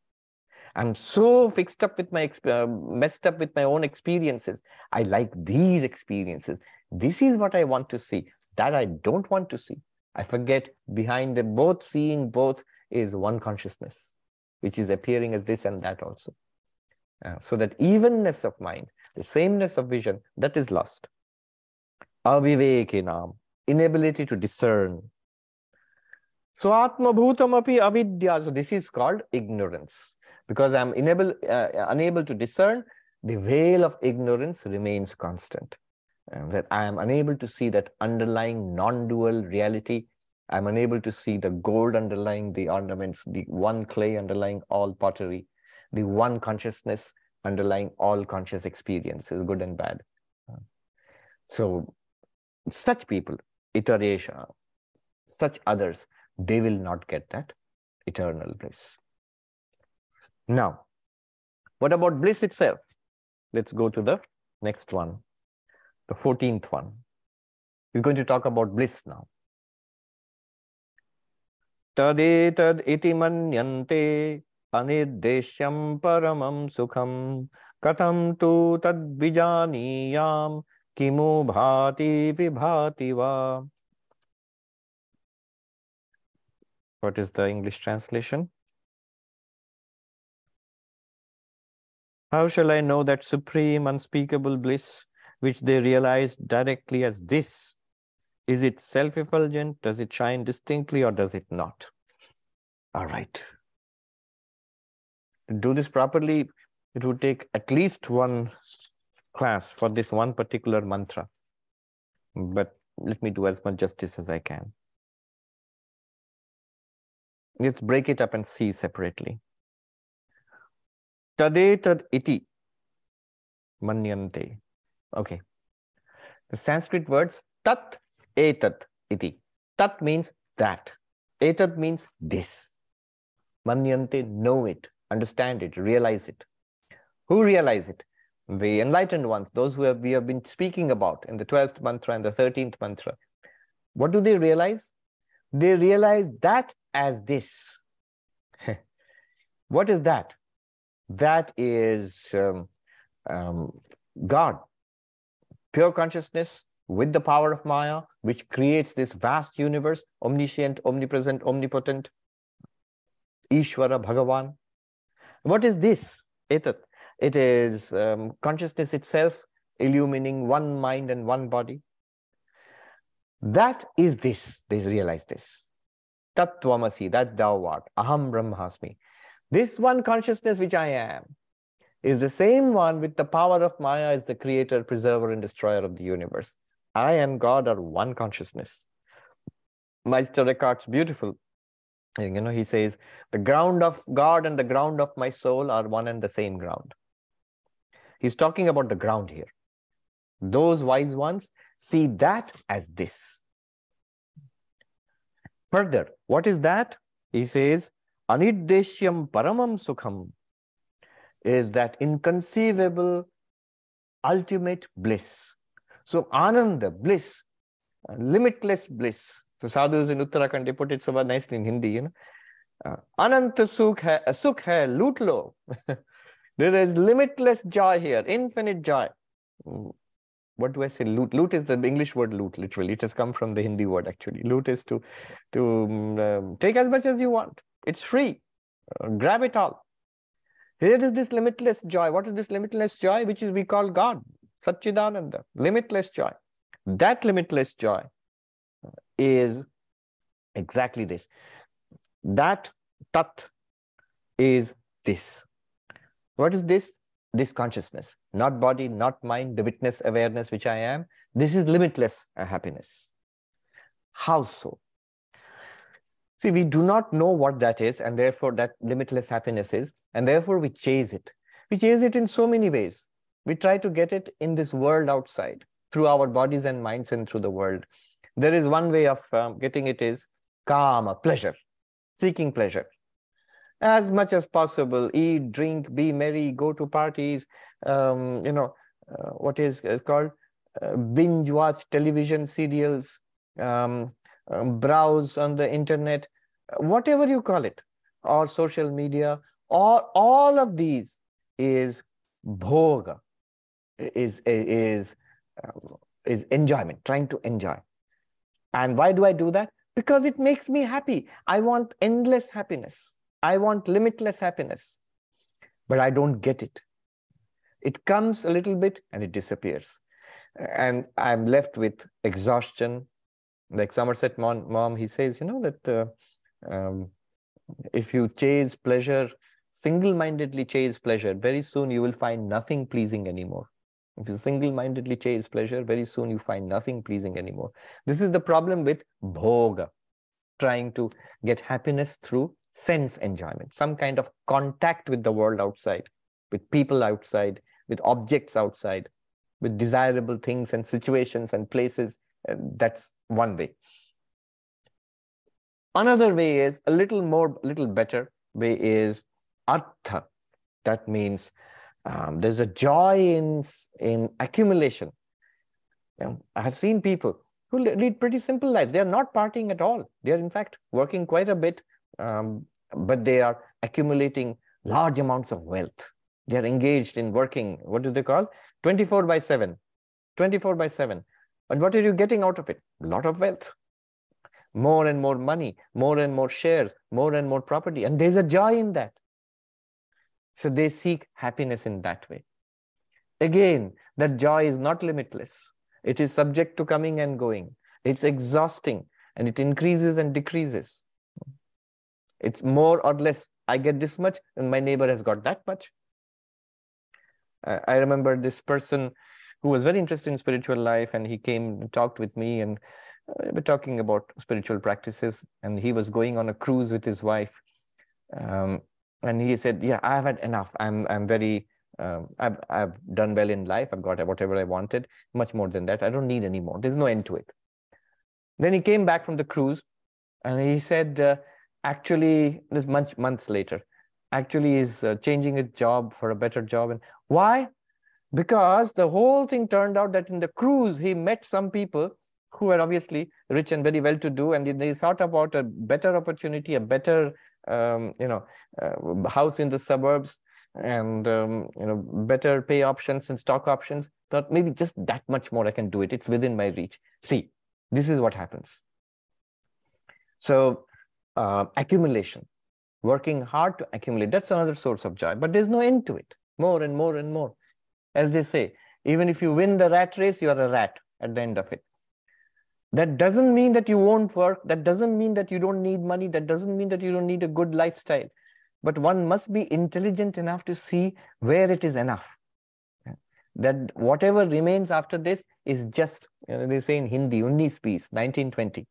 I'm so fixed up with my, uh, messed up with my own experiences. I like these experiences. This is what I want to see. That I don't want to see. I forget behind the both seeing both is one consciousness, which is appearing as this and that also. Uh, so that evenness of mind, the sameness of vision, that is lost. Avivekinam, inability to discern. So Atma Bhutam api avidya. So this is called ignorance. Because I'm unable, uh, unable to discern, the veil of ignorance remains constant uh, that I am unable to see that underlying non-dual reality. I'm unable to see the gold underlying the ornaments, the one clay underlying all pottery, the one consciousness underlying all conscious experiences, good and bad. Uh, so such people, itaresham, such others, they will not get that eternal bliss. Now, what about bliss itself? Let's go to the next one, the 14th one. He's going to talk about bliss now. तदेतद् इति मन्यन्ते अनिर्देश्यं परमं सुखं कथं तु तद्विजानीयां किमु भाति विभाति वा What is the English translation? How shall I know that supreme unspeakable bliss which they realize directly as this? Is it self-effulgent? Does it shine distinctly or does it not? All right. To do this properly, it would take at least one class for this one particular mantra. But let me do as much justice as I can. Let's break it up and see separately. Tade Tadetad iti manyante. Okay. The Sanskrit words tat etat iti. Tat means that. Etat means this. Manyante, know it, understand it, realize it. Who realize it? The enlightened ones, those who have, we have been speaking about in the 12th mantra and the 13th mantra. What do they realize? They realize that as this. what is that? That is um, um, God, pure consciousness with the power of Maya, which creates this vast universe, omniscient, omnipresent, omnipotent, Ishvara, Bhagavan. What is this? Etat. It is um, consciousness itself illumining one mind and one body. That is this. They realize this. Tattvamasi, that thou art. Aham Brahmasmi. This one consciousness which I am is the same one with the power of Maya as the creator, preserver, and destroyer of the universe. I and God are one consciousness. Meister Eckhart's beautiful. You know, he says, the ground of God and the ground of my soul are one and the same ground. He's talking about the ground here. Those wise ones see that as this. Further, what is that? He says, Anideshyam paramam sukham is that inconceivable ultimate bliss. So ananda, bliss, limitless bliss. So sadhus in Uttarakhand, they put it so nicely in Hindi, you know. Uh, Ananta sukh hai, sukh hai, loot lo. there is limitless joy here, infinite joy. Mm, what do I say? Loot. Loot is the English word loot, literally. It has come from the Hindi word, actually. Loot is to, to um, take as much as you want. It's free. Uh, grab it all. Here is this limitless joy. What is this limitless joy? Which is we call God, Satchidananda, limitless joy. That limitless joy is exactly this. That tat is this. What is this? This consciousness, not body, not mind, the witness awareness which I am. This is limitless happiness. How so? See, we do not know what that is, and therefore that limitless happiness is, and therefore we chase it. We chase it in so many ways. We try to get it in this world outside, through our bodies and minds and through the world. There is one way of um, getting it is kama, pleasure, seeking pleasure. As much as possible, eat, drink, be merry, go to parties, um, you know, uh, what is, is called uh, binge watch television serials, um, um, browse on the internet, whatever you call it, or social media, or all of these is bhoga, is is um, is enjoyment, trying to enjoy. And why do I do that? Because it makes me happy. I want endless happiness. I want limitless happiness, but I don't get it. It comes a little bit and it disappears. And I'm left with exhaustion, like Somerset Maugham, he says, you know, that uh, um, if you chase pleasure, single-mindedly chase pleasure, very soon you will find nothing pleasing anymore. If you single-mindedly chase pleasure, very soon you find nothing pleasing anymore. This is the problem with bhoga, trying to get happiness through sense enjoyment, some kind of contact with the world outside, with people outside, with objects outside, with desirable things and situations and places. That's one way. Another way is a little more, a little better way is artha. That means um, there's a joy in, in accumulation. You know, I have seen people who lead pretty simple lives. They're not partying at all. They're in fact working quite a bit, um, but they are accumulating large amounts of wealth. They're engaged in working, what do they call? 24 by 7. 24 by 7. And what are you getting out of it? A lot of wealth. More and more money, more and more shares, more and more property. And there's a joy in that. So they seek happiness in that way. Again, that joy is not limitless. It is subject to coming and going. It's exhausting and it increases and decreases. It's more or less. I get this much and my neighbor has got that much. Uh, I remember this person who was very interested in spiritual life and he came and talked with me and uh, we were talking about spiritual practices and he was going on a cruise with his wife. Um, and he said, yeah, I've had enough. I'm, I'm very um, I've, I've done well in life. I've got whatever I wanted, much more than that. I don't need any more. There's no end to it. Then he came back from the cruise and he said, uh, actually, this months, months later, actually is uh, changing his job for a better job. And why? Because the whole thing turned out that in the cruise, he met some people who were obviously rich and very well to do. And they thought about a better opportunity, a better, um, you know, uh, house in the suburbs and um, you know better pay options and stock options. Thought maybe just that much more i can do it. It's within my reach. See this is what happens. So uh, accumulation. Working hard to accumulate. That's another source of joy but there's no end to it. More and more and more as they say even if you win the rat race you are a rat at the end of it that doesn't mean that you won't work that doesn't mean that you don't need money that doesn't mean that you don't need a good lifestyle but one must be intelligent enough to see where it is enough. That whatever remains after this is just, you know, they say in Hindi, unnis bees, 1920,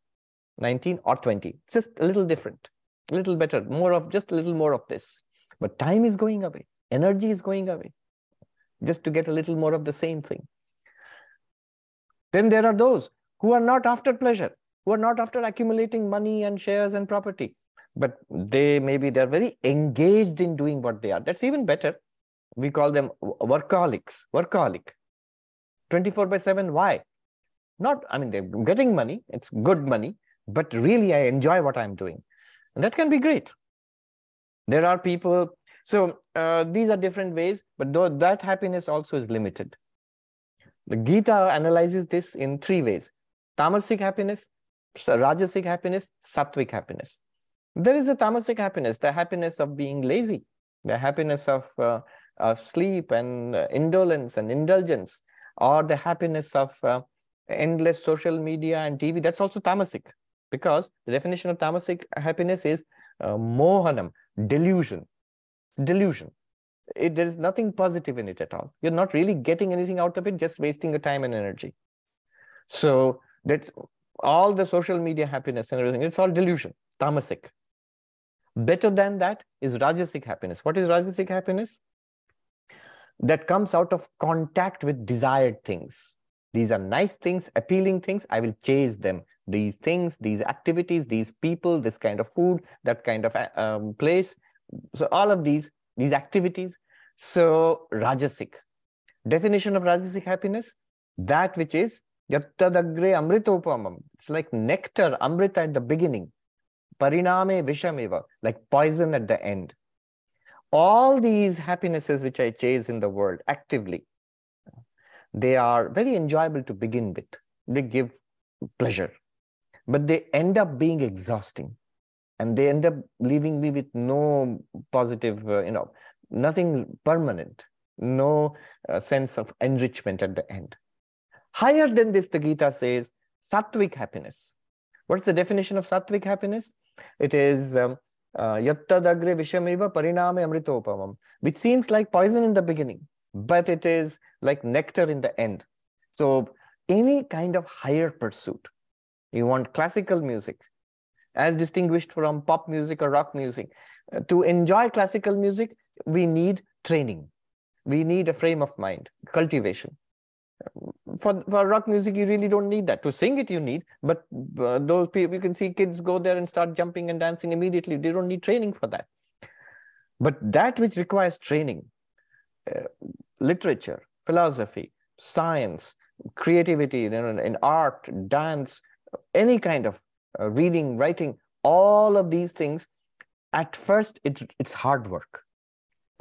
19 or 20. It's just a little different, a little better, more of just a little more of this. But time is going away, energy is going away, just to get a little more of the same thing. Then there are those who are not after pleasure, who are not after accumulating money and shares and property but they maybe they're very engaged in doing what they are. That's even better. We call them workaholics, workaholic. 24 by 7. Why? Not, I mean, they're getting money, it's good money, but really I enjoy what I'm doing. And that can be great. There are people, so uh, these are different ways, but though that happiness also is limited. The Gita analyzes this in three ways tamasic happiness, rajasic happiness, sattvic happiness. There is a tamasic happiness, the happiness of being lazy, the happiness of, uh, of sleep and uh, indolence and indulgence, or the happiness of uh, endless social media and TV. That's also tamasic, because the definition of tamasic happiness is uh, mohanam, delusion. Delusion. It, there is nothing positive in it at all. You're not really getting anything out of it, just wasting your time and energy. So that's all the social media happiness and everything. It's all delusion, tamasic. Better than that is Rajasic happiness. What is Rajasic happiness? That comes out of contact with desired things. These are nice things, appealing things. I will chase them. These things, these activities, these people, this kind of food, that kind of um, place. So all of these, these activities. So Rajasic. Definition of Rajasic happiness, that which is yattadagre amritopamam. It's like nectar, amrita at the beginning pariname vishameva, like poison at the end. All these happinesses which I chase in the world actively, they are very enjoyable to begin with. They give pleasure, but they end up being exhausting and they end up leaving me with no positive, uh, you know, nothing permanent, no uh, sense of enrichment at the end. Higher than this, the Gita says, sattvic happiness. What's the definition of sattvic happiness? It is um, uh, yattadagre vishamiva pariname amritopamam, which seems like poison in the beginning, but it is like nectar in the end. So any kind of higher pursuit, you want classical music, as distinguished from pop music or rock music. Uh, to enjoy classical music, we need training. We need a frame of mind, cultivation for, for rock music, you really don't need that. To sing it, you need, but uh, those people, you can see kids go there and start jumping and dancing immediately. They don't need training for that. But that which requires training, uh, literature, philosophy, science, creativity you know, in art, dance, any kind of uh, reading, writing, all of these things, at first it, it's hard work.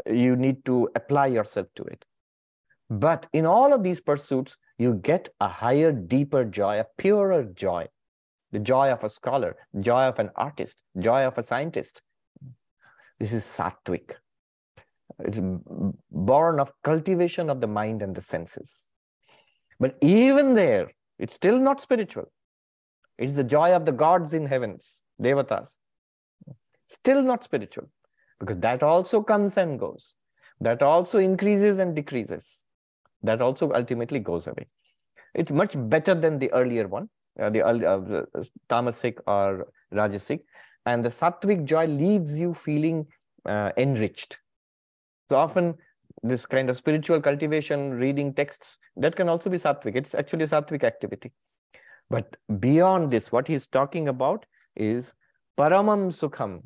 You need to apply yourself to it. But in all of these pursuits, you get a higher, deeper joy, a purer joy, the joy of a scholar, joy of an artist, joy of a scientist. This is sattvic. It's born of cultivation of the mind and the senses. But even there, it's still not spiritual. It's the joy of the gods in heavens, devatas. Still not spiritual, because that also comes and goes. That also increases and decreases. That also ultimately goes away. It's much better than the earlier one, uh, the uh, tamasic or rajasic. And the sattvic joy leaves you feeling uh, enriched. So often this kind of spiritual cultivation, reading texts, that can also be sattvic. It's actually a sattvic activity. But beyond this, what he's talking about is paramam sukham,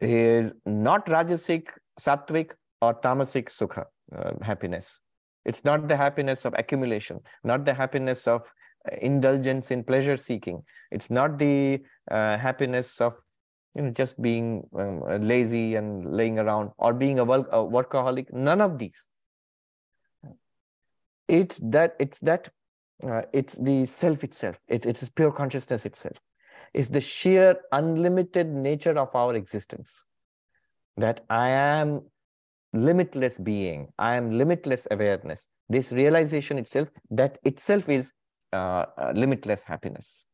is not rajasic, sattvic, or tamasic sukha, uh, happiness. It's not the happiness of accumulation, not the happiness of uh, indulgence in pleasure seeking. It's not the uh, happiness of you know, just being um, lazy and laying around or being a, work, a workaholic. None of these. It's that. It's that. Uh, it's the self itself. It, it's pure consciousness itself. It's the sheer unlimited nature of our existence. That I am limitless being. I am limitless awareness. This realization itself, that itself is uh, uh, limitless happiness.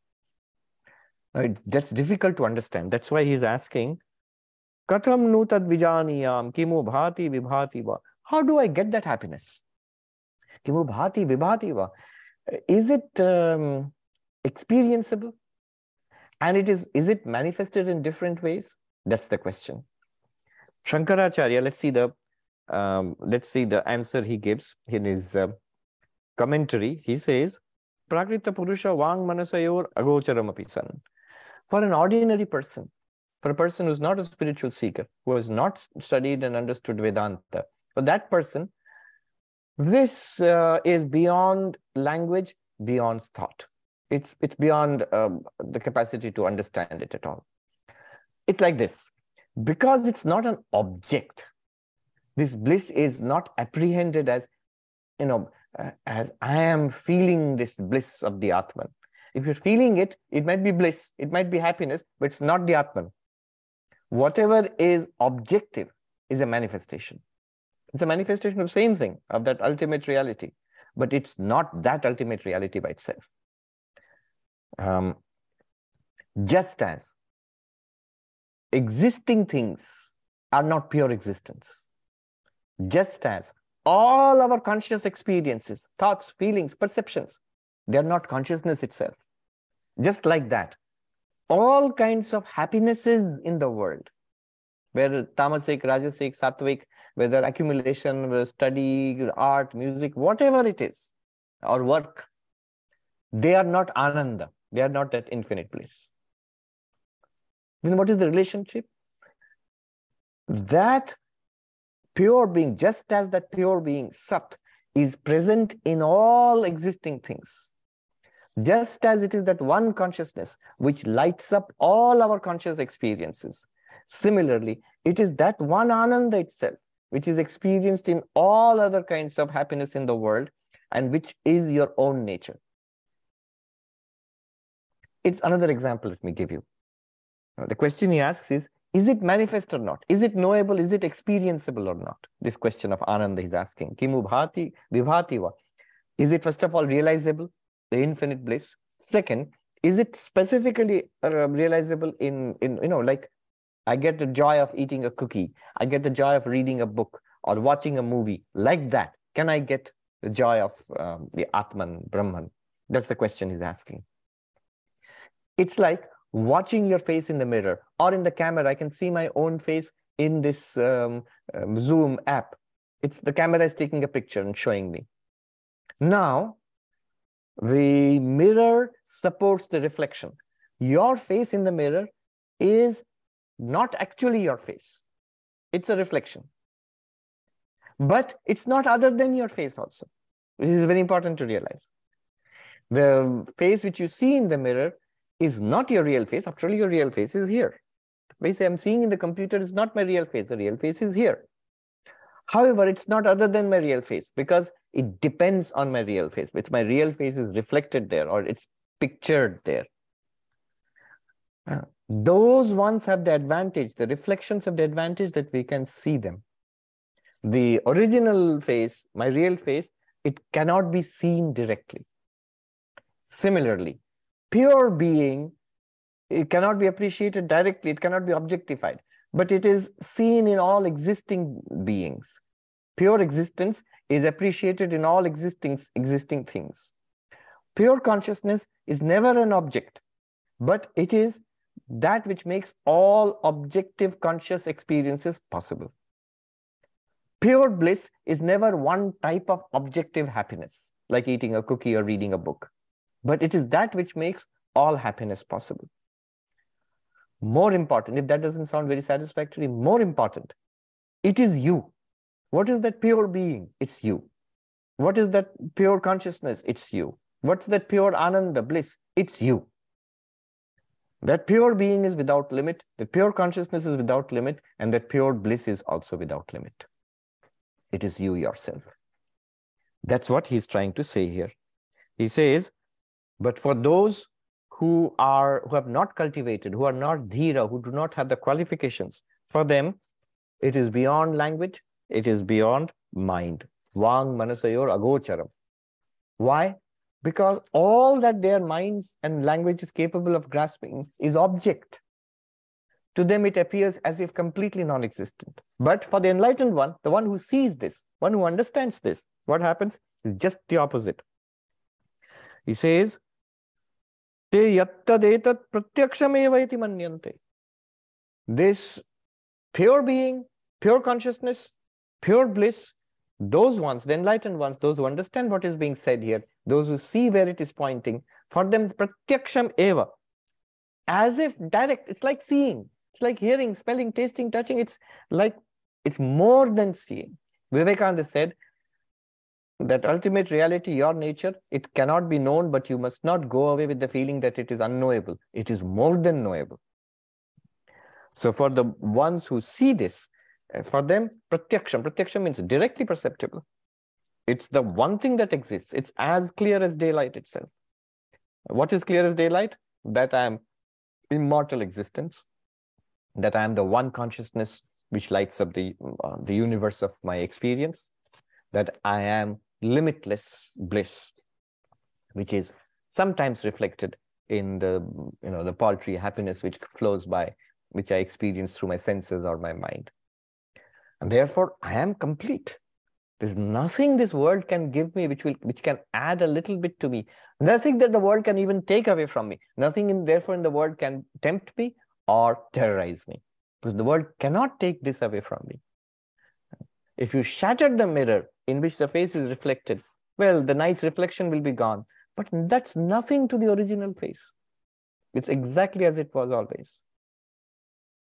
That's difficult to understand. That's why he's asking, Katham nutad vijaniyam kimu bhati vibhati va. How do I get that happiness? Kimu bhati vibhati va. Is it um, experienceable? And it is, is it manifested in different ways? That's the question. Shankaracharya, let's see the um, let's see the answer he gives in his uh, commentary. He says, Prakrita Purusha Vang Manasayor Agocharam san. For an ordinary person, for a person who's not a spiritual seeker, who has not studied and understood Vedanta, for that person, this uh, is beyond language, beyond thought. It's, it's beyond um, the capacity to understand it at all. It's like this because it's not an object, this bliss is not apprehended as, you know, uh, as I am feeling this bliss of the Atman. If you're feeling it, it might be bliss, it might be happiness, but it's not the Atman. Whatever is objective is a manifestation. It's a manifestation of same thing, of that ultimate reality, but it's not that ultimate reality by itself. Um, just as existing things are not pure existence, just as all our conscious experiences, thoughts, feelings, perceptions, they're not consciousness itself. Just like that, all kinds of happinesses in the world, whether tamasic, rajasic, sattvic, whether accumulation, whether study, art, music, whatever it is, or work, they are not ananda. They are not that infinite bliss. Then what is the relationship? That pure being, just as that pure being, Sat, is present in all existing things. Just as it is that one consciousness which lights up all our conscious experiences. Similarly, it is that one Ananda itself, which is experienced in all other kinds of happiness in the world and which is your own nature. It's another example let me give you. The question he asks is, is it manifest or not? Is it knowable? Is it experienceable or not? This question of Ananda is asking. Kimu bhati vibhati va. Is it first of all realizable, the infinite bliss? Second, is it specifically uh, realizable in, in, you know, like I get the joy of eating a cookie. I get the joy of reading a book or watching a movie like that. Can I get the joy of um, the Atman, Brahman? That's the question he's asking. It's like watching your face in the mirror or in the camera. I can see my own face in this um, um, Zoom app. It's the camera is taking a picture and showing me. Now, the mirror supports the reflection. Your face in the mirror is not actually your face. it's a reflection. But it's not other than your face also. This is very important to realize. The face which you see in the mirror is not your real face. After all, your real face is here. The face I'm seeing in the computer is not my real face. The real face is here. However, it's not other than my real face because it depends on my real face. It's my real face is reflected there or it's pictured there. Uh, Those ones have the advantage, the reflections have the advantage that we can see them. The original face, my real face, it cannot be seen directly. Similarly, pure being, it cannot be appreciated directly, it cannot be objectified, but it is seen in all existing beings. Pure existence is appreciated in all existing, existing things. Pure consciousness is never an object, but it is that which makes all objective conscious experiences possible. Pure bliss is never one type of objective happiness, like eating a cookie or reading a book, but it is that which makes all happiness possible. More important, if that doesn't sound very satisfactory, more important, it is you. What is that pure being? It's you. What is that pure consciousness? It's you. What's that pure ananda, bliss? It's you. That pure being is without limit, the pure consciousness is without limit, and that pure bliss is also without limit. It is you yourself. That's what he's trying to say here. He says, but for those who are who have not cultivated, who are not dhira, who do not have the qualifications, for them, it is beyond language, it is beyond mind. Vang manasayor agocharam. Why? Because all that their minds and language is capable of grasping is object. To them, it appears as if completely non existent. But for the enlightened one, the one who sees this, one who understands this, what happens is just the opposite. He says, Te yattadetat. This pure being, pure consciousness, pure bliss, those ones, the enlightened ones, those who understand what is being said here, those who see where it is pointing, for them pratyaksham eva, as if direct, it's like seeing, it's like hearing, smelling, tasting, touching, it's like, it's more than seeing. Vivekananda said that ultimate reality, your nature, it cannot be known, but you must not go away with the feeling that it is unknowable. It is more than knowable. So for the ones who see this, uh, for them, pratyaksham, pratyaksham means directly perceptible. It's the one thing that exists. It's as clear as daylight itself. What is clear as daylight? That I am immortal existence, that I am the one consciousness which lights up the, uh, the universe of my experience, that I am limitless bliss, which is sometimes reflected in the you know the paltry happiness which flows by which i experience through my senses or my mind and therefore i am complete there's nothing this world can give me which will which can add a little bit to me. Nothing that the world can even take away from me. Nothing in therefore in the world can tempt me or terrorize me. Because the world cannot take this away from me. If you shatter the mirror in which the face is reflected, well, the nice reflection will be gone. But that's nothing to the original face. It's exactly as it was always.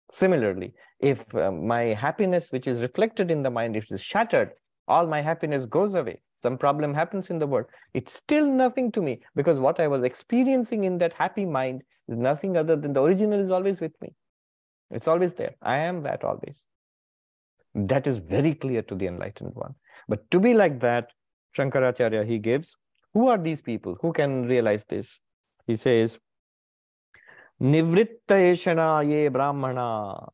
Similarly, if uh, my happiness, which is reflected in the mind, if it is shattered, all my happiness goes away. Some problem happens in the world. It's still nothing to me because what I was experiencing in that happy mind is nothing other than the original is always with me. It's always there. I am that always. That is very clear to the enlightened one. But to be like that, Shankaracharya, he gives, who are these people? Who can realize this? He says, Nivritta ye Brahmana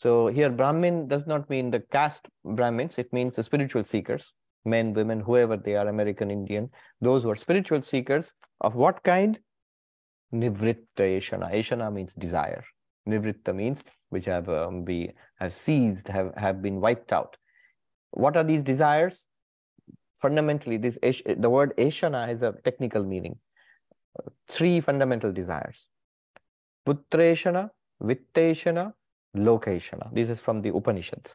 so here Brahmin does not mean the caste Brahmins, it means the spiritual seekers, men, women, whoever they are, American, Indian, those who are spiritual seekers of what kind? Nivritta Eshana. Eshana means desire. Nivritta means which have um, be have ceased, have, have been wiped out. What are these desires? Fundamentally, this the word Eshana has a technical meaning. Three fundamental desires. Putreshana, Vitteshana, Lokeshana. This is from the Upanishads.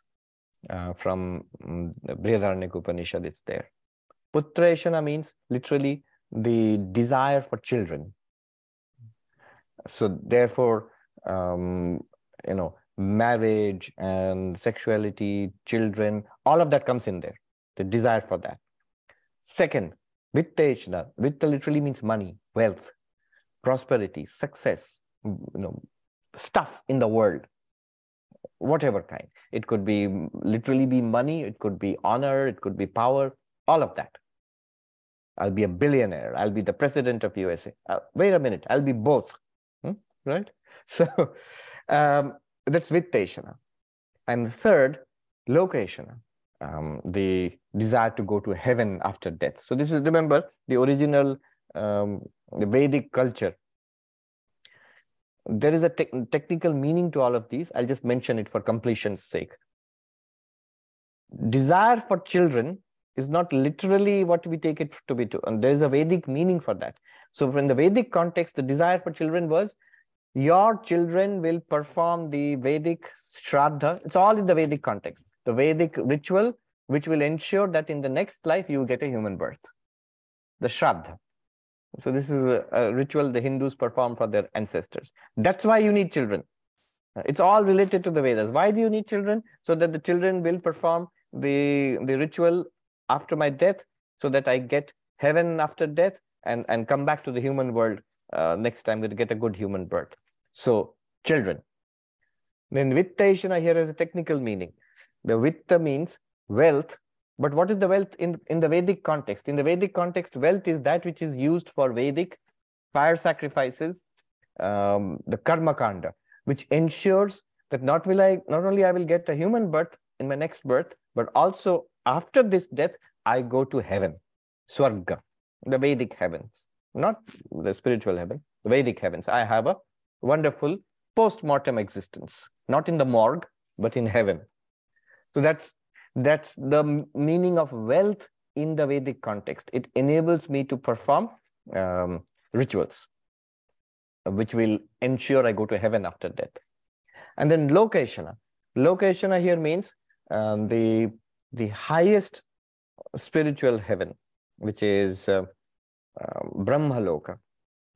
Uh, from um, Brihadaranyaka Upanishad, it's there. Putreshana means literally the desire for children. So therefore, um, you know, marriage and sexuality, children, all of that comes in there, the desire for that. Second, vitteshna. Vitta literally means money, wealth, prosperity, success, you know, stuff in the world, whatever kind. It could be literally be money, it could be honor, it could be power, all of that. I'll be a billionaire. I'll be the president of USA. Uh, wait a minute. I'll be both. Hmm? Right? So um, that's vitteshana. And the third, lokeshana, um, the desire to go to heaven after death. So this is, remember, the original um, the Vedic culture. There is a te technical meaning to all of these. I'll just mention it for completion's sake. Desire for children is not literally what we take it to be to. And there is a Vedic meaning for that. So in the Vedic context, the desire for children was your children will perform the Vedic Shraddha. It's all in the Vedic context. The Vedic ritual, which will ensure that in the next life, you get a human birth. The Shraddha. So this is a, a ritual the Hindus perform for their ancestors. That's why you need children. It's all related to the Vedas. Why do you need children? So that the children will perform the, the ritual after my death so that I get heaven after death and, and come back to the human world uh, next time to get a good human birth. So children. Then vitteshana here has a technical meaning. The vitta means wealth, but what is the wealth in, in the Vedic context? In the Vedic context, wealth is that which is used for Vedic fire sacrifices, um, the karma kanda, which ensures that not will I not only I will get a human birth in my next birth, but also after this death, I go to heaven, Swarga, the Vedic heavens, not the spiritual heaven, the Vedic heavens. I have a wonderful post-mortem existence, not in the morgue, but in heaven. So that's that's the meaning of wealth in the Vedic context. It enables me to perform um, rituals, which will ensure I go to heaven after death. And then lokeshana. Lokeshana here means um, the the highest spiritual heaven, which is uh, uh, Brahmaloka,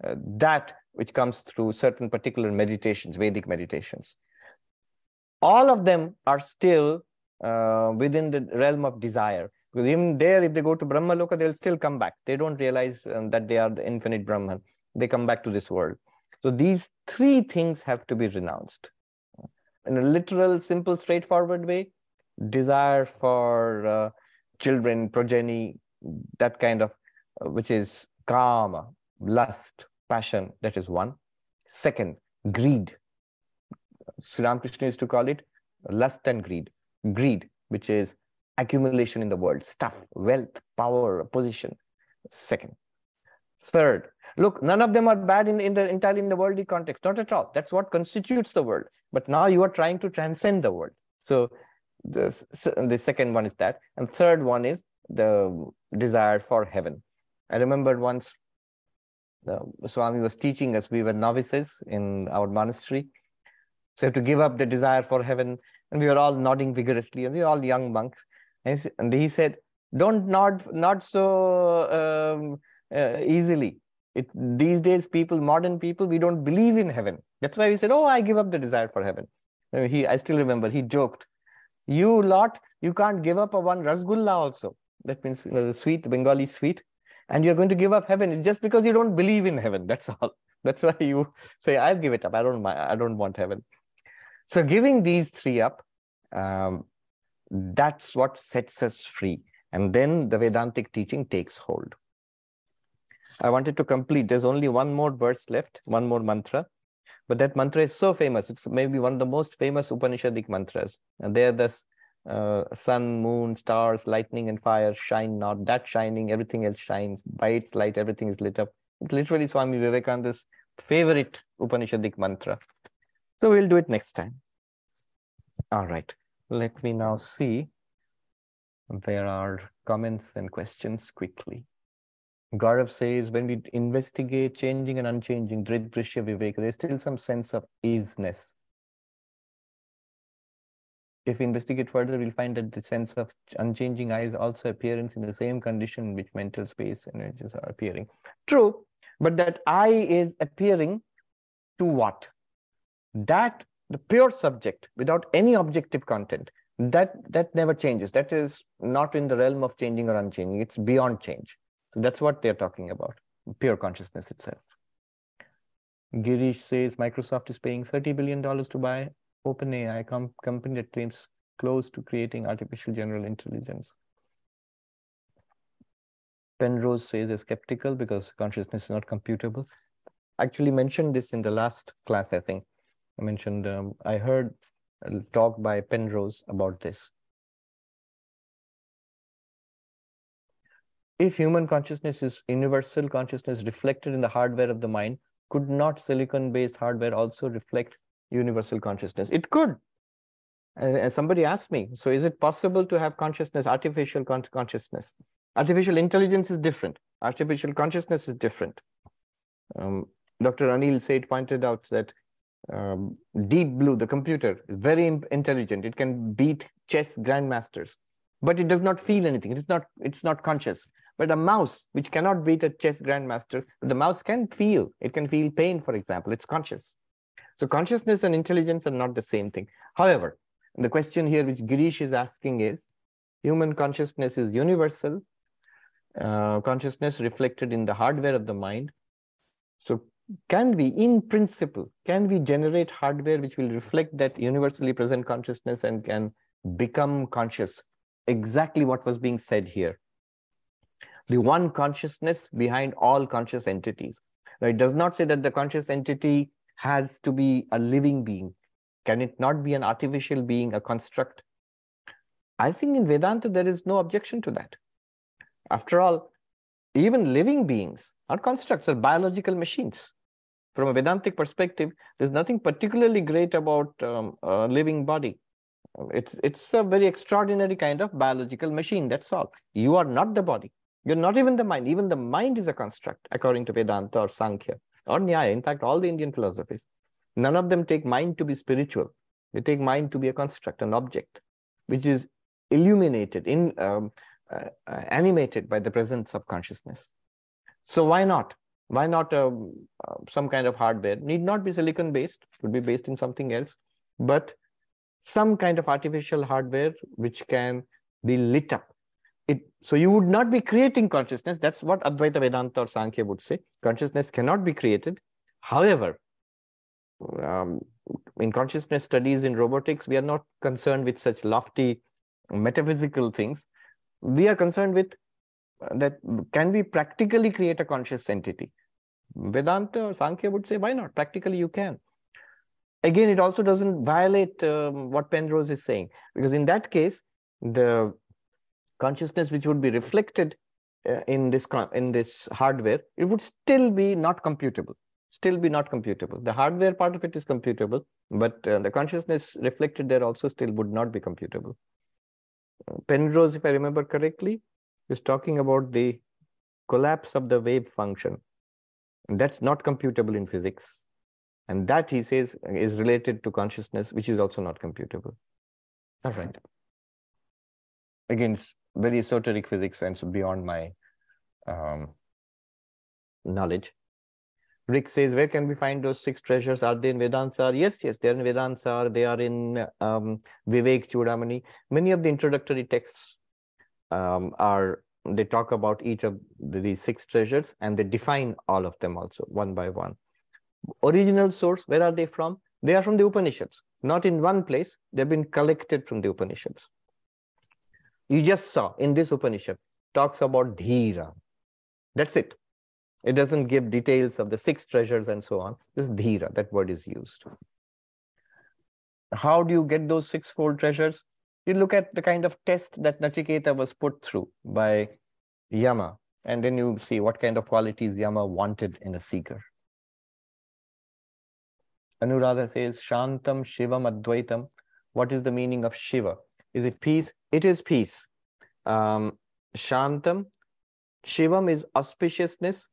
uh, that which comes through certain particular meditations, Vedic meditations. All of them are still uh, within the realm of desire. Because even there, if they go to Brahmaloka, they'll still come back. They don't realize um, that they are the infinite Brahman. They come back to this world. So these three things have to be renounced. In a literal, simple, straightforward way, desire for uh, children, progeny, that kind of, uh, which is karma, lust, passion, that is one. Second, greed. Sri Ramakrishna used to call it lust and greed. Greed, which is accumulation in the world, stuff, wealth, power, position. Second. Third, look, none of them are bad in, in the entirely in the worldly context, not at all. That's what constitutes the world. But now you are trying to transcend the world. So the, the second one is that. And third one is the desire for heaven. I remember once the Swami was teaching us, we were novices in our monastery. So you have to give up the desire for heaven. And we were all nodding vigorously, and we were all young monks. And he said, Don't nod, not so um, uh, easily. It, these days, people, modern people, we don't believe in heaven. That's why we said, Oh, I give up the desire for heaven. He, I still remember, he joked you lot, you can't give up a one rasgulla also. That means you know, the sweet, Bengali sweet. And you're going to give up heaven. It's just because you don't believe in heaven. That's all. That's why you say, I'll give it up. I don't I don't want heaven. So giving these three up, um, that's what sets us free. And then the Vedantic teaching takes hold. I wanted to complete. There's only one more verse left, one more mantra. But that mantra is so famous. It's maybe one of the most famous Upanishadic mantras. And there, the uh, sun, moon, stars, lightning, and fire shine not. That shining, everything else shines. By its light, everything is lit up. It's literally Swami Vivekananda's favorite Upanishadic mantra. So we'll do it next time. All right. Let me now see. There are comments and questions quickly. Gaurav says, when we investigate changing and unchanging, Drid Drishya Vivek, there's still some sense of isness. If we investigate further, we'll find that the sense of unchanging is also appearance in the same condition in which mental space energies are appearing. True, but that I is appearing to what? That the pure subject without any objective content, that that never changes. That is not in the realm of changing or unchanging. It's beyond change. So that's what they're talking about, pure consciousness itself. Girish says Microsoft is paying $30 billion to buy OpenAI, com company that claims close to creating artificial general intelligence. Penrose says they're skeptical because consciousness is not computable. Actually mentioned this in the last class, I think. I mentioned, um, I heard a talk by Penrose about this. If human consciousness is universal consciousness reflected in the hardware of the mind, could not silicon-based hardware also reflect universal consciousness? It could. Uh, somebody asked me, so is it possible to have consciousness, artificial con consciousness? Artificial intelligence is different. Artificial consciousness is different. Um, Dr. Anil Seth pointed out that um, Deep Blue, the computer, is very intelligent. It can beat chess grandmasters, but it does not feel anything. It's not. It's not conscious. But a mouse, which cannot beat a chess grandmaster, the mouse can feel. It can feel pain, for example. It's conscious. So consciousness and intelligence are not the same thing. However, the question here which Girish is asking is, human consciousness is universal, uh, consciousness reflected in the hardware of the mind. So can we, in principle, can we generate hardware which will reflect that universally present consciousness and can become conscious? Exactly what was being said here the one consciousness behind all conscious entities. Now, it does not say that the conscious entity has to be a living being. Can it not be an artificial being, a construct? I think in Vedanta, there is no objection to that. After all, even living beings are constructs, are biological machines. From a Vedantic perspective, there's nothing particularly great about um, a living body. It's, it's a very extraordinary kind of biological machine, that's all. You are not the body. You're not even the mind. Even the mind is a construct, according to Vedanta or Sankhya or Nyaya. In fact, all the Indian philosophies, none of them take mind to be spiritual. They take mind to be a construct, an object, which is illuminated, in, um, uh, uh, animated by the presence of consciousness. So why not? Why not um, uh, some kind of hardware? Need not be silicon based, could be based in something else, but some kind of artificial hardware which can be lit up it, so you would not be creating consciousness. That's what Advaita Vedanta or Sankhya would say. Consciousness cannot be created. However, um, in consciousness studies in robotics, we are not concerned with such lofty metaphysical things. We are concerned with that can we practically create a conscious entity? Vedanta or Sankhya would say, why not? Practically, you can. Again, it also doesn't violate um, what Penrose is saying, because in that case, the consciousness which would be reflected uh, in this in this hardware, it would still be not computable. Still be not computable. The hardware part of it is computable, but uh, the consciousness reflected there also still would not be computable. Uh, Penrose, if I remember correctly, is talking about the collapse of the wave function. That's not computable in physics. And that, he says, is related to consciousness, which is also not computable. All right. Again, it's very esoteric physics and so beyond my um, knowledge. Rick says, where can we find those six treasures? Are they in Vedanta? Yes, yes, they're in Vedanta. They are in um, Vivek Chudamani. Many of the introductory texts um, are, they talk about each of these six treasures and they define all of them also one by one. Original source, where are they from? They are from the Upanishads, not in one place. They've been collected from the Upanishads you just saw in this Upanishad talks about Dhira. That's it. It doesn't give details of the six treasures and so on. Just Dhira, that word is used. How do you get those sixfold treasures? You look at the kind of test that Nachiketa was put through by Yama, and then you see what kind of qualities Yama wanted in a seeker. Anuradha says, Shantam Shivam Advaitam. What is the meaning of Shiva? Is it peace? It is peace. Um, Shantam. Shivam is auspiciousness,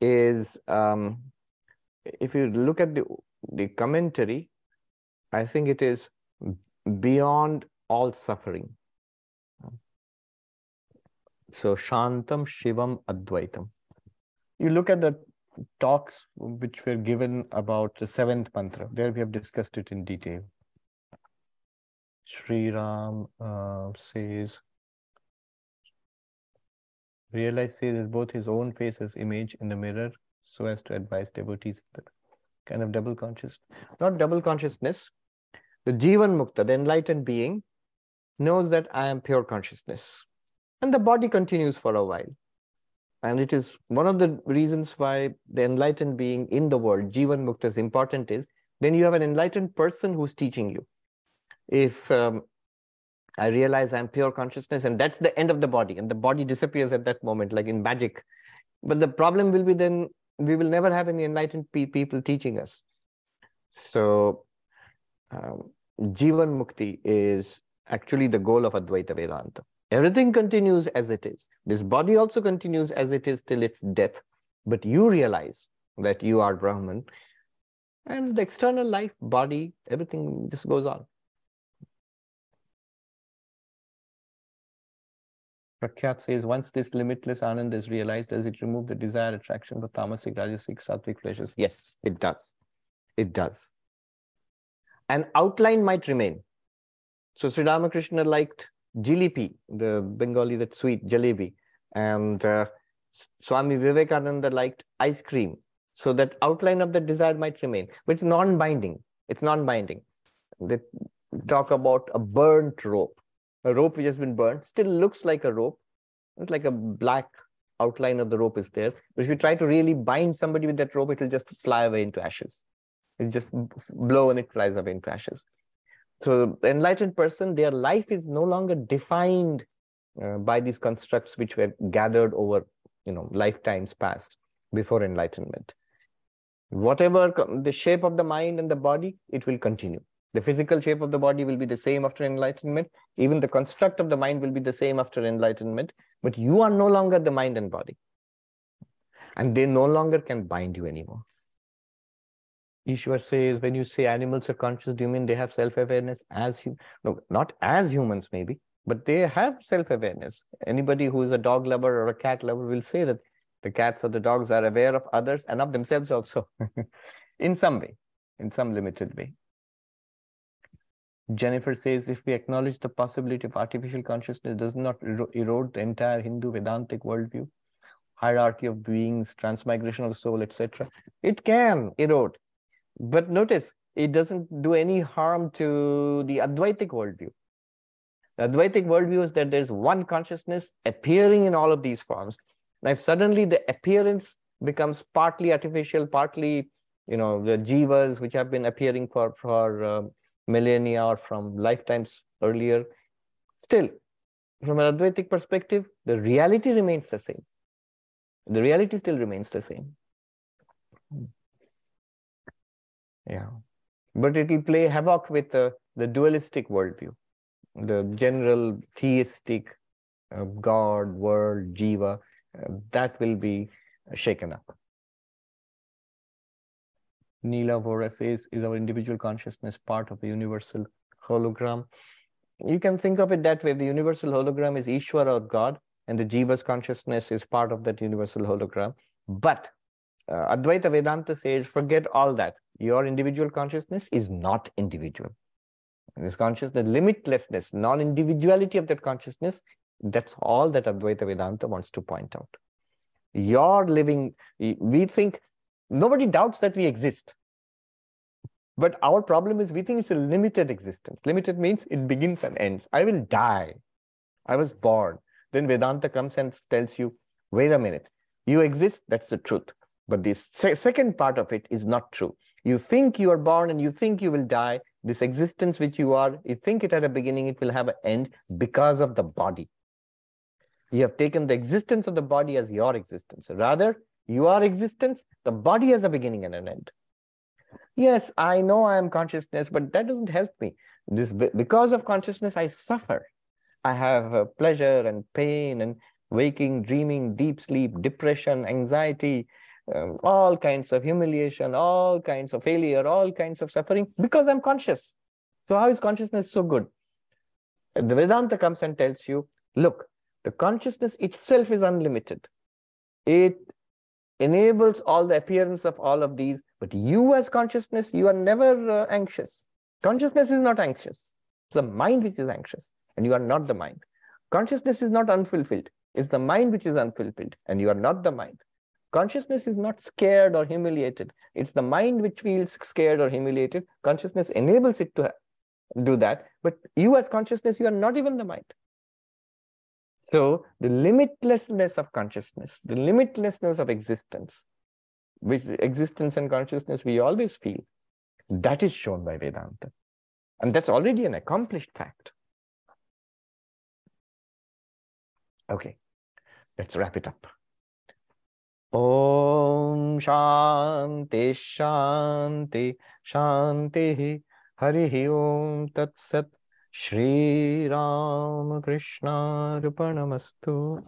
is, um, if you look at the, the commentary, I think it is beyond all suffering. So Shantam Shivam Advaitam. You look at the talks which were given about the seventh mantra. There we have discussed it in detail. Sri Ram uh, says, realize both his own face as image in the mirror so as to advise devotees kind of double conscious, not double consciousness. The Jivan Mukta, the enlightened being, knows that I am pure consciousness. And the body continues for a while. And it is one of the reasons why the enlightened being in the world, Jivan Mukta, is important is then you have an enlightened person who's teaching you. If um, I realize I'm pure consciousness, and that's the end of the body, and the body disappears at that moment, like in magic. But the problem will be then we will never have any enlightened pe people teaching us. So, um, Jivan Mukti is actually the goal of Advaita Vedanta. Everything continues as it is. This body also continues as it is till its death. But you realize that you are Brahman, and the external life, body, everything just goes on. Prakhyat says, once this limitless anand is realized, does it remove the desire, attraction for tamasic, rajasic, sattvic pleasures? Yes, it does. It does. An outline might remain. So Sri Ramakrishna liked jilipi, the Bengali, that sweet jalebi. And uh, Swami Vivekananda liked ice cream. So that outline of the desire might remain, but it's non-binding. It's non-binding. They talk about a burnt rope a rope which has been burnt still looks like a rope. It's like a black outline of the rope is there. But if you try to really bind somebody with that rope, it will just fly away into ashes. It just blow and it flies away into ashes. So the enlightened person, their life is no longer defined uh, by these constructs which were gathered over, you know, lifetimes past before enlightenment. Whatever the shape of the mind and the body, it will continue. The physical shape of the body will be the same after enlightenment. Even the construct of the mind will be the same after enlightenment. But you are no longer the mind and body. And they no longer can bind you anymore. Ishwar says, when you say animals are conscious, do you mean they have self-awareness as humans? No, not as humans maybe, but they have self-awareness. Anybody who is a dog lover or a cat lover will say that the cats or the dogs are aware of others and of themselves also, in some way, in some limited way. Jennifer says, if we acknowledge the possibility of artificial consciousness, does not erode the entire Hindu Vedantic worldview, hierarchy of beings, transmigration of soul, etc. It can erode. But notice, it doesn't do any harm to the Advaitic worldview. The Advaitic worldview is that there's one consciousness appearing in all of these forms. Now, if suddenly the appearance becomes partly artificial, partly, you know, the jivas which have been appearing for for um, millennia or from lifetimes earlier. Still, from an Advaitic perspective, the reality remains the same. The reality still remains the same. Yeah. But it will play havoc with the, the dualistic worldview, the general theistic uh, God, world, jiva, uh, that will be shaken up. Neela Vora says, is our individual consciousness part of the universal hologram? You can think of it that way. The universal hologram is Ishwar or God, and the Jiva's consciousness is part of that universal hologram. But uh, Advaita Vedanta says, forget all that. Your individual consciousness is not individual. This consciousness, the limitlessness, non-individuality of that consciousness, that's all that Advaita Vedanta wants to point out. Your living, we think Nobody doubts that we exist. But our problem is we think it's a limited existence. Limited means it begins and ends. I will die. I was born. Then Vedanta comes and tells you, wait a minute, you exist, that's the truth. But this se second part of it is not true. You think you are born and you think you will die. This existence which you are, you think it had a beginning, it will have an end because of the body. You have taken the existence of the body as your existence. Rather, you are existence, the body has a beginning and an end. Yes, I know I am consciousness, but that doesn't help me. This because of consciousness, I suffer. I have uh, pleasure and pain and waking, dreaming, deep sleep, depression, anxiety, um, all kinds of humiliation, all kinds of failure, all kinds of suffering because I'm conscious. So how is consciousness so good? The Vedanta comes and tells you, look, the consciousness itself is unlimited. It enables all the appearance of all of these. But you as consciousness, you are never uh, anxious. Consciousness is not anxious. It's the mind which is anxious, and you are not the mind. Consciousness is not unfulfilled. It's the mind which is unfulfilled, and you are not the mind. Consciousness is not scared or humiliated. It's the mind which feels scared or humiliated. Consciousness enables it to do that. But you as consciousness, you are not even the mind. So the limitlessness of consciousness, the limitlessness of existence, which existence and consciousness we always feel, that is shown by Vedanta. And that's already an accomplished fact. Okay, let's wrap it up. Om Shanti शांति शांति हरि ओम तत्सत। श्री राम कृष्णार्पणमस्तु।